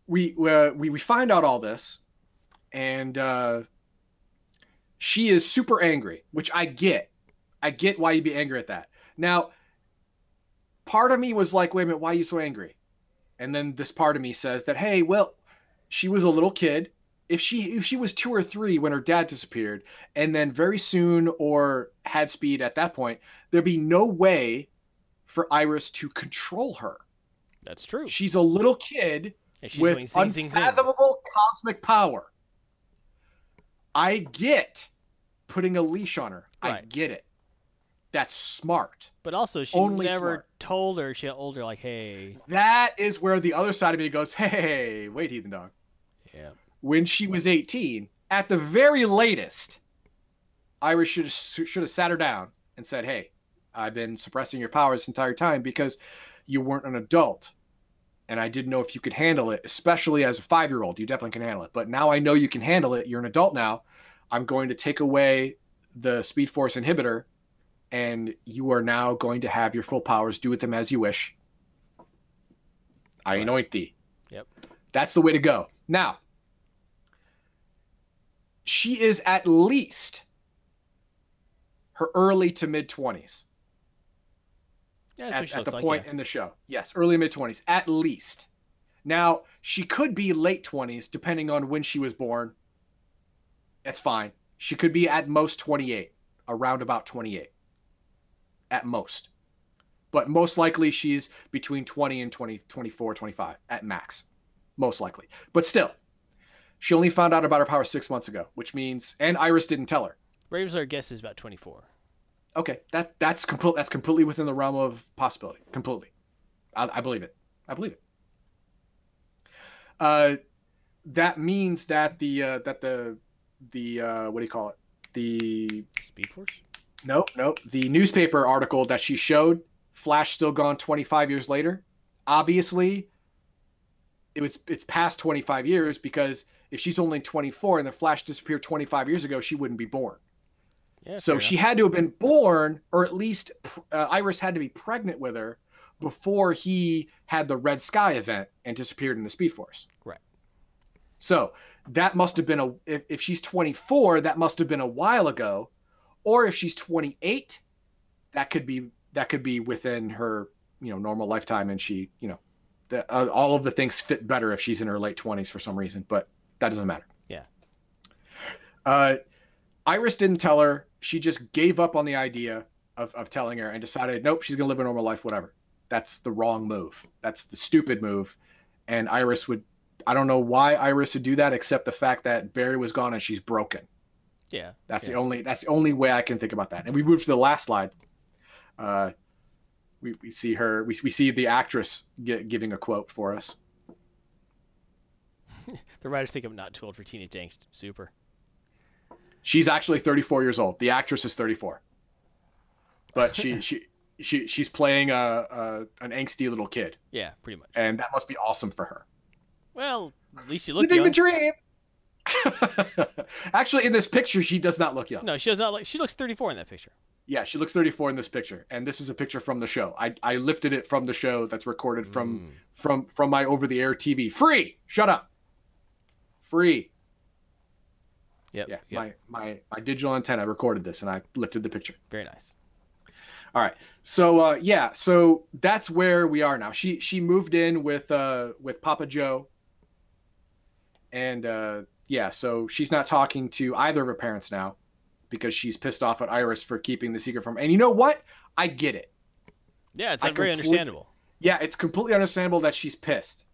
we uh, we we find out all this, and uh, she is super angry, which I get. I get why you'd be angry at that. Now, part of me was like, "Wait a minute, why are you so angry?" And then this part of me says that, "Hey, well, she was a little kid. If she if she was two or three when her dad disappeared, and then very soon or had speed at that point, there'd be no way for Iris to control her. That's true. She's a little kid And she's with doing zing, zing, zing. unfathomable cosmic power. I get putting a leash on her. I get it. That's smart. But also, she Only never smart. told her. She told her like, "Hey, That is where the other side of me goes, hey, wait, heathen dog. yeah, When she was 18, at the very latest, Iris should should have sat her down and said, hey, I've been suppressing your power this entire time because you weren't an adult. And I didn't know if you could handle it, especially as a five year old. You definitely can handle it. But now I know you can handle it. You're an adult now. I'm going to take away the Speed Force inhibitor, and you are now going to have your full powers. Do with them as you wish. I Right. anoint thee. Yep. That's the way to go. Now, she is at least her early to mid 20s yeah." At, at the like. point yeah. in the show. Yes, early mid 20s at least. Now, she could be late 20s depending on when she was born. That's fine. She could be at most 28, around about 28. At most. But most likely she's between 20 and 20, 24, 25 at max. Most likely. But still, she only found out about her power six months ago, which means, and Iris didn't tell her. Ravenslayer guess is about 24. Okay, that that's complete. That's completely within the realm of possibility. Completely, I, I believe it. I believe it. Uh, that means that the uh, that the the uh, what do you call it? The Speed Force. No no the newspaper article that she showed. Flash still gone 25 years later. Obviously, it was it's past 25 years because if she's only 24 and the Flash disappeared 25 years ago, she wouldn't be born. Yeah. So she enough. had to have been born, or at least uh, Iris had to be pregnant with her before he had the Red Sky event and disappeared in the Speed Force. Right. So that must have been a. If, if she's 24, that must have been a while ago, or if she's 28, that could be that could be within her you know normal lifetime, and she you know, the, uh, all of the things fit better if she's in her late 20s for some reason, but that doesn't matter. Yeah. Uh, Iris didn't tell her. She just gave up on the idea of, of telling her and decided, nope, she's going to live a normal life, whatever. That's the wrong move. That's the stupid move. And Iris would, I don't know why Iris would do that, except the fact that Barry was gone and she's broken. Yeah. That's the only, that's the only way I can think about that. And we move to the last slide. Uh, we, we see her, we, we see the actress gi- giving a quote for us. The writers think I'm not too old for teenage angst. Super. She's actually 34 years old. The actress is 34. But she, she, she, she's playing a, a, an angsty little kid. Yeah, pretty much. and that must be awesome for her. Well, at least you look Living young. the dream. Actually, in this picture, she does not look young. No, she does not look. She looks 34 in that picture. Yeah, she looks 34 in this picture, and this is a picture from the show. I, I lifted it from the show that's recorded from Mm. from from my over the air TV. Free. Shut up. Free. Yep. Yeah, yep. my, my my digital antenna recorded this, and I lifted the picture. Very nice. All right. So uh, yeah, so that's where we are now. She she moved in with uh with Papa Joe. And uh yeah, so she's not talking to either of her parents now because she's pissed off at Iris for keeping the secret from. And you know what? I get it. Yeah, it's very understandable. Yeah, it's completely understandable that she's pissed.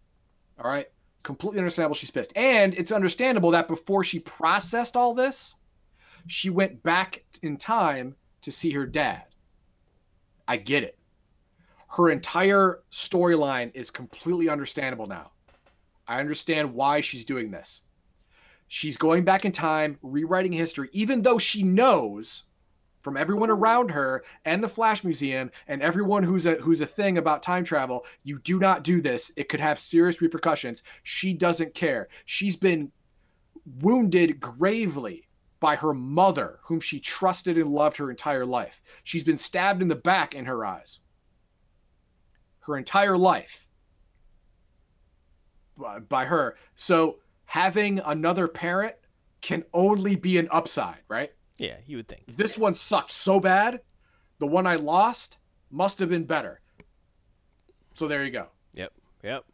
All right? Completely understandable she's pissed. And it's understandable that before she processed all this, she went back in time to see her dad. I get it. Her entire storyline is completely understandable now. I understand why she's doing this. She's going back in time, rewriting history, even though she knows from everyone around her and the Flash Museum and everyone who's a who's a thing about time travel, you do not do this. It could have serious repercussions. She doesn't care. She's been wounded gravely by her mother, whom she trusted and loved her entire life. She's been stabbed in the back in her eyes. Her entire life by, by her. So having another parent can only be an upside, right? Yeah, you would think. This one sucked so bad. The one I lost must have been better. So there you go. Yep. Yep.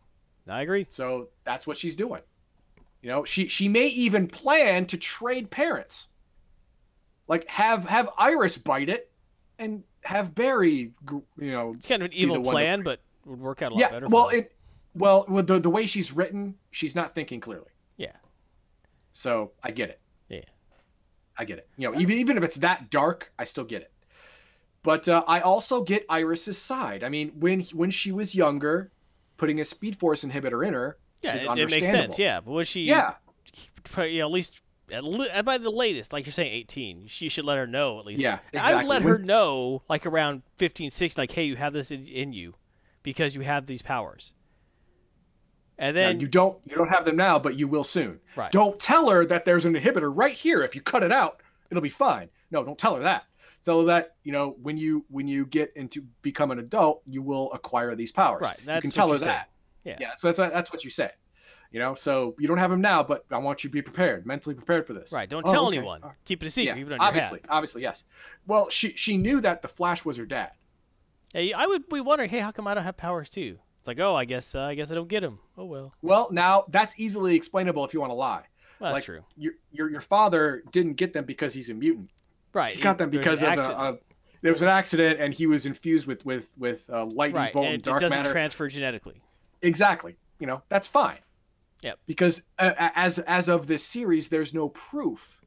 I agree. So that's what she's doing. You know, she she may even plan to trade parents. Like have have Iris bite it and have Barry, you know, It's kind of an evil plan, but would work out a lot yeah. better. Well, it well with the the way she's written, she's not thinking clearly. So I get it. Yeah. I get it. You know, even even if it's that dark, I still get it. But uh, I also get Iris's side. I mean, when when she was younger, putting a Speed Force inhibitor in her Yeah, is it, it makes sense. Yeah, but was she? Yeah, You know, at least at le- by the latest, like you're saying, 18. She should let her know at least. yeah, exactly. I would let When- her know, like around 15, 16, like, hey, you have this in, in you, because you have these powers. And Now, then you don't you don't have them now, but you will soon. Right. Don't tell her that there's an inhibitor right here. If you cut it out, it'll be fine. No, don't tell her that. Tell her that you know when you when you get into become an adult, you will acquire these powers. Right, you can tell her say. that. Yeah. Yeah. So that's that's what you say. You know, so you don't have them now, but I want you to be prepared, mentally prepared for this. right, don't Oh, tell okay. anyone. Right. Keep it a secret, Yeah, your obviously, obviously, yes. Well, she she knew that the Flash was her dad. Hey, I would be wondering, hey, how come I don't have powers too? It's like, oh, I guess uh, I guess I don't get them. Oh well. Well, now that's easily explainable if you want to lie. Well, that's like, true. Your, your your father didn't get them because he's a mutant. Right. He got them because of a, accident. a there was an accident and he was infused with with with uh, lightning right, bolt and and it doesn't matter. transfer genetically. exactly. You know that's fine. Yep. Because uh, as as of this series, there's no proof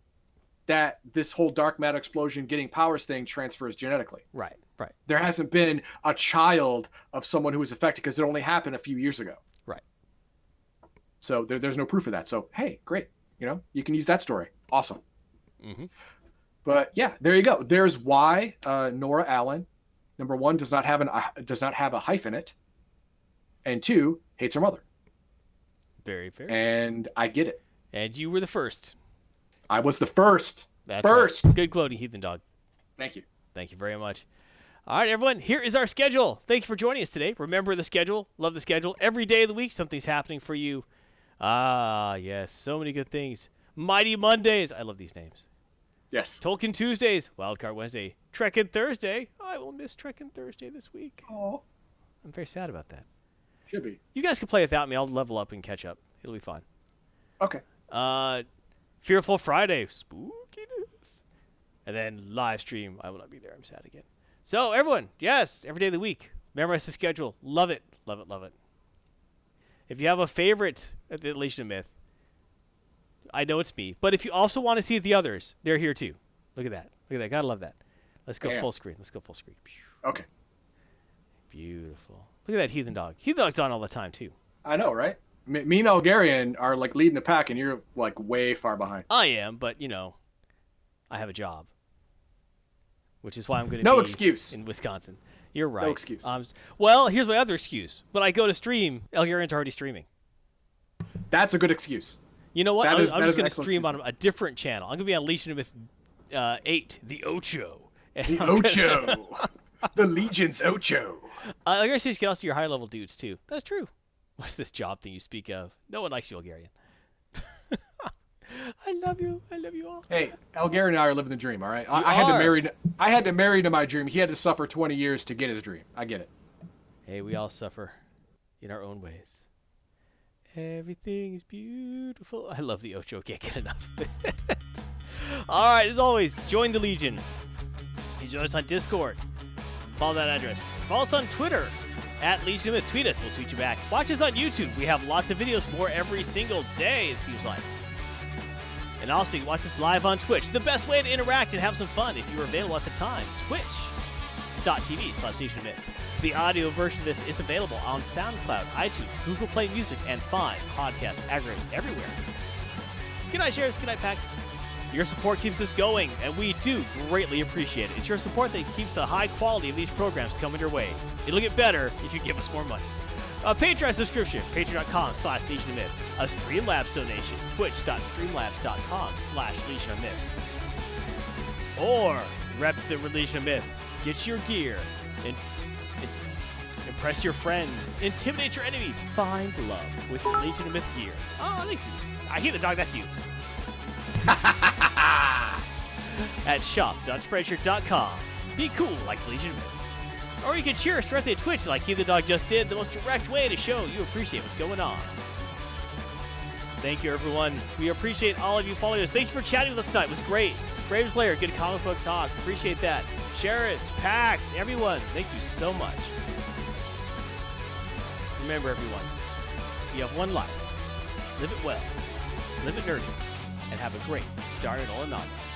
that this whole dark matter explosion getting powers thing transfers genetically. Right. Right. There hasn't been a child of someone who was affected because it only happened a few years ago. Right. So there, there's no proof of that. So hey, great. You know, you can use that story. Awesome. hmm But yeah, there you go. There's why uh, Nora Allen, number one, does not have an uh, does not have a hyphen in it, and two hates her mother. Very fair. And I get it. And you were the first. I was the first. That's First. Right. Good gloating, heathen dog. Thank you. Thank you very much. All right, everyone. Here is our schedule. Thank you for joining us today. Remember the schedule. Love the schedule. Every day of the week, something's happening for you. Ah, yes, so many good things. Mighty Mondays. I love these names. Yes. Tolkien Tuesdays. Wildcard Wednesday. Trekkin' Thursday. I will miss Trekkin' Thursday this week. Oh, I'm very sad about that. should be You guys can play without me. I'll level up and catch up. It'll be fun. okay. Uh, Fearful Friday, spookiness, and then live stream. I will not be there. I'm sad again. So everyone, yes, every day of the week. Memorize the schedule. Love it, love it, love it. If you have a favorite at the Legion of Myth, I know it's me. But if you also want to see the others, they're here too. Look at that. Look at that. Gotta love that. Let's go Yeah. full screen. Let's go full screen. Okay. Beautiful. Look at that heathen dog. Heathen dog's on all the time too. I know, right? Me, me and Elgarian are like leading the pack, and you're like way far behind. I am, but you know, I have a job, which is why I'm going to No be excuse. in Wisconsin. You're right. No excuse. Um, well, here's my other excuse. When I go to stream, Elgarian's already streaming. That's a good excuse. You know what? That I'm, is- I'm just going to stream on a different channel. I'm going to be on Legion with uh, eight, the Ocho. The Ocho, the Legion's Ocho. Uh, Elgarian you can also your high level dudes too. That's true. What's this job thing you speak of? No one likes you, Elgarian. I love love you. I love you all. Hey, Elgar and I are living the dream. All right. I, You I had to are. marry. I had to marry to my dream. He had to suffer 20 years to get his dream. I get it. Hey, we all suffer in our own ways. Everything is beautiful. I love the Ocho. Can't get enough. all right, as always, join the Legion. You join us on Discord. Follow that address. Follow us on Twitter at Legion Myth. Tweet us. We'll tweet you back. Watch us on YouTube. We have lots of videos, more every single day, it seems like. And also, you watch us live on Twitch. The best way to interact and have some fun if you're available at the time. Twitch.tv slash Myth. The audio version of this is available on SoundCloud, iTunes, Google Play Music, and fine podcast aggregators everywhere. Good night, Shares. Good night, Pax. Your support keeps us going, and we do greatly appreciate it. It's your support that keeps the high quality of these programs coming your way. It'll get better if you give us more money. A Patreon subscription, patreon.com slash Legion of Myth. A Streamlabs donation, twitch.streamlabs.com slash Legion of Myth. Or rep the Legion of Myth. Get your gear and, and impress your friends, intimidate your enemies, find love with your Legion of Myth gear. Oh, thanks. I hear the dog, that's you. At shop.spreadshirt.com. Be cool like Legion of Myth. Or you can cheer us directly at Twitch like He the Dog just did, the most direct way to show you appreciate what's going on. Thank you, everyone. We appreciate all of you following us. Thanks for chatting with us tonight. It was great. Ravenslayer, good comic book talk. Appreciate that. Sheris, Pax, everyone, thank you so much. Remember, everyone, you have one life. Live it well, live it nerdy, and have a great darn all anonymous.